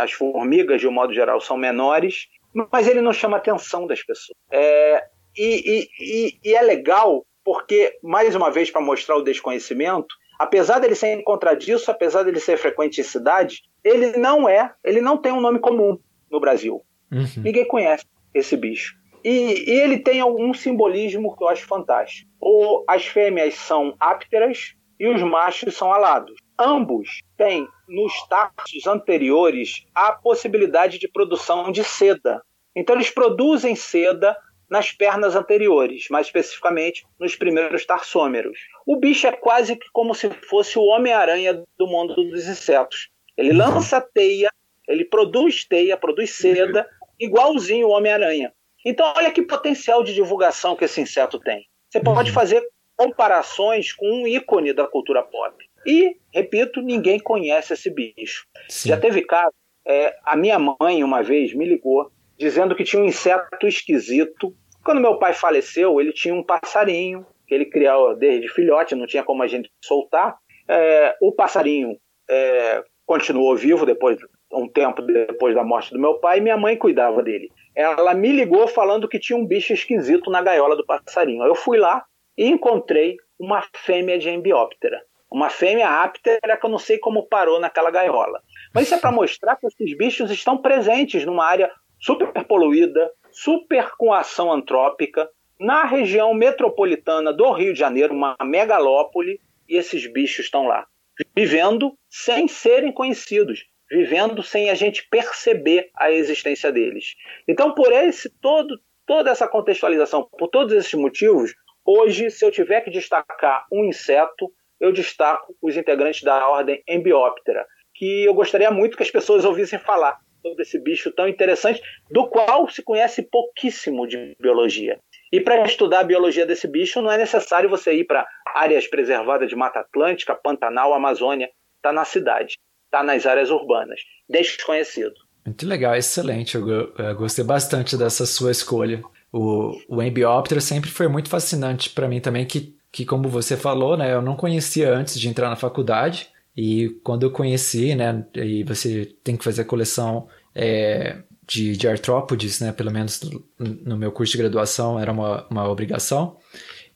As formigas, de um modo geral, são menores, mas ele não chama a atenção das pessoas. É, e, e, e, é legal porque, mais uma vez, para mostrar o desconhecimento, apesar dele ser encontradiço, apesar dele ser frequente em cidade, ele não é, ele não tem um nome comum no Brasil. Uhum. Ninguém conhece esse bicho. E, e, ele tem algum simbolismo que eu acho fantástico. O, as fêmeas são ápteras e os machos são alados. Ambos têm nos tactos anteriores a possibilidade de produção de seda. Então eles produzem seda nas pernas anteriores, mais especificamente nos primeiros tarsômeros. O bicho é quase que como se fosse o Homem-Aranha do mundo dos insetos. Ele lança teia, ele produz teia, produz seda, igualzinho o Homem-Aranha. Então, olha que potencial de divulgação que esse inseto tem. Você pode uhum. fazer comparações com um ícone da cultura pop. E, repito, ninguém conhece esse bicho. Sim. Já teve caso, é, a minha mãe uma vez me ligou dizendo que tinha um inseto esquisito quando meu pai faleceu, ele tinha um passarinho que ele criou desde filhote, não tinha como a gente soltar. É, o passarinho é, continuou vivo depois um tempo depois da morte do meu pai e minha mãe cuidava dele. Ela me ligou falando que tinha um bicho esquisito na gaiola do passarinho. Eu fui lá e encontrei uma fêmea de embióptera. Uma fêmea áptera que eu não sei como parou naquela gaiola. Mas isso é para mostrar que esses bichos estão presentes numa área super poluída, super com ação antrópica, na região metropolitana do Rio de Janeiro, uma megalópole, e esses bichos estão lá, vivendo sem serem conhecidos, vivendo sem a gente perceber a existência deles. Então, por esse todo, toda essa contextualização, por todos esses motivos, hoje, se eu tiver que destacar um inseto, eu destaco os integrantes da ordem Embioptera, que eu gostaria muito que as pessoas ouvissem falar, sobre esse bicho tão interessante, do qual se conhece pouquíssimo de biologia. E para estudar a biologia desse bicho, não é necessário você ir para áreas preservadas de Mata Atlântica, Pantanal, Amazônia. Está na cidade, está nas áreas urbanas. Desconhecido. Muito legal, excelente. Eu, eu gostei bastante dessa sua escolha. O, o Embioptera sempre foi muito fascinante para mim também, que, que como você falou, né, eu não conhecia antes de entrar na faculdade. E quando eu conheci, né, e você tem que fazer a coleção é, de, de artrópodes, né, pelo menos no meu curso de graduação era uma, uma obrigação,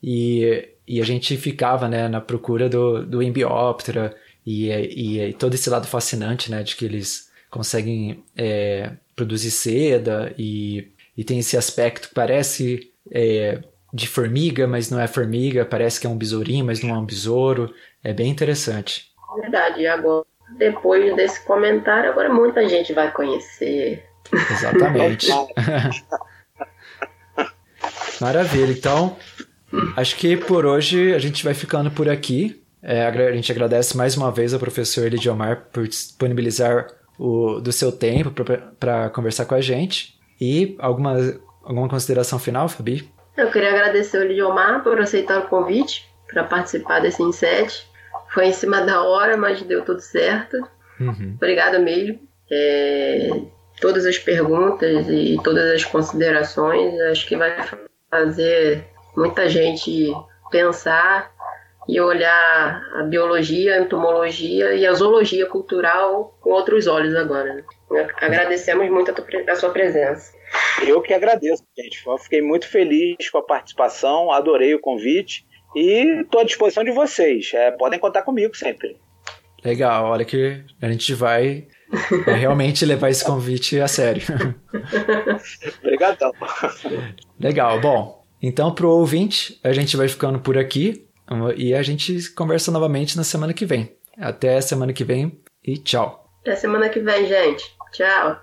e, e a gente ficava, né, na procura do, do Embioptera e, e, e todo esse lado fascinante, né, de que eles conseguem é, produzir seda e, e tem esse aspecto que parece é, de formiga, mas não é formiga, parece que é um besourinho, mas não é um besouro, é bem interessante. Verdade, e agora, depois desse comentário, agora muita gente vai conhecer. Exatamente. Maravilha, então, acho que por hoje a gente vai ficando por aqui. É, a gente agradece mais uma vez ao professor Elidiomar por disponibilizar o, do seu tempo para conversar com a gente. E alguma, alguma consideração final, Fabi? Eu queria agradecer ao Elidiomar por aceitar o convite para participar desse Inset. Foi em cima da hora, mas deu tudo certo. Uhum. Obrigada mesmo. É, todas as perguntas e todas as considerações, acho que vai fazer muita gente pensar e olhar a biologia, a entomologia e a zoologia cultural com outros olhos agora. Né? Agradecemos muito a, sua presença. Eu que agradeço, gente. Eu fiquei muito feliz com a participação, adorei o convite e estou à disposição de vocês. É, podem contar comigo sempre. Legal, olha que a gente vai é, realmente levar esse convite a sério. Obrigadão. Legal, bom. Então, pro ouvinte, a gente vai ficando por aqui e a gente conversa novamente na semana que vem. Até semana que vem e tchau. Até semana que vem, gente. Tchau.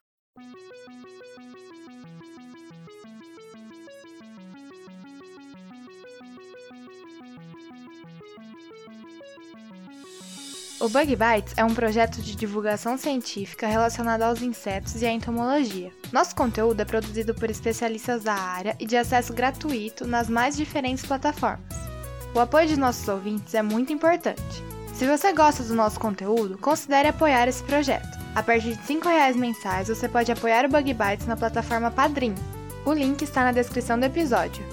O Bug Bites é um projeto de divulgação científica relacionado aos insetos e à entomologia. Nosso conteúdo é produzido por especialistas da área e de acesso gratuito nas mais diferentes plataformas. O apoio de nossos ouvintes é muito importante. Se você gosta do nosso conteúdo, considere apoiar esse projeto. A partir de R$ reais mensais, você pode apoiar o Bug Bites na plataforma Padrim. O link está na descrição do episódio.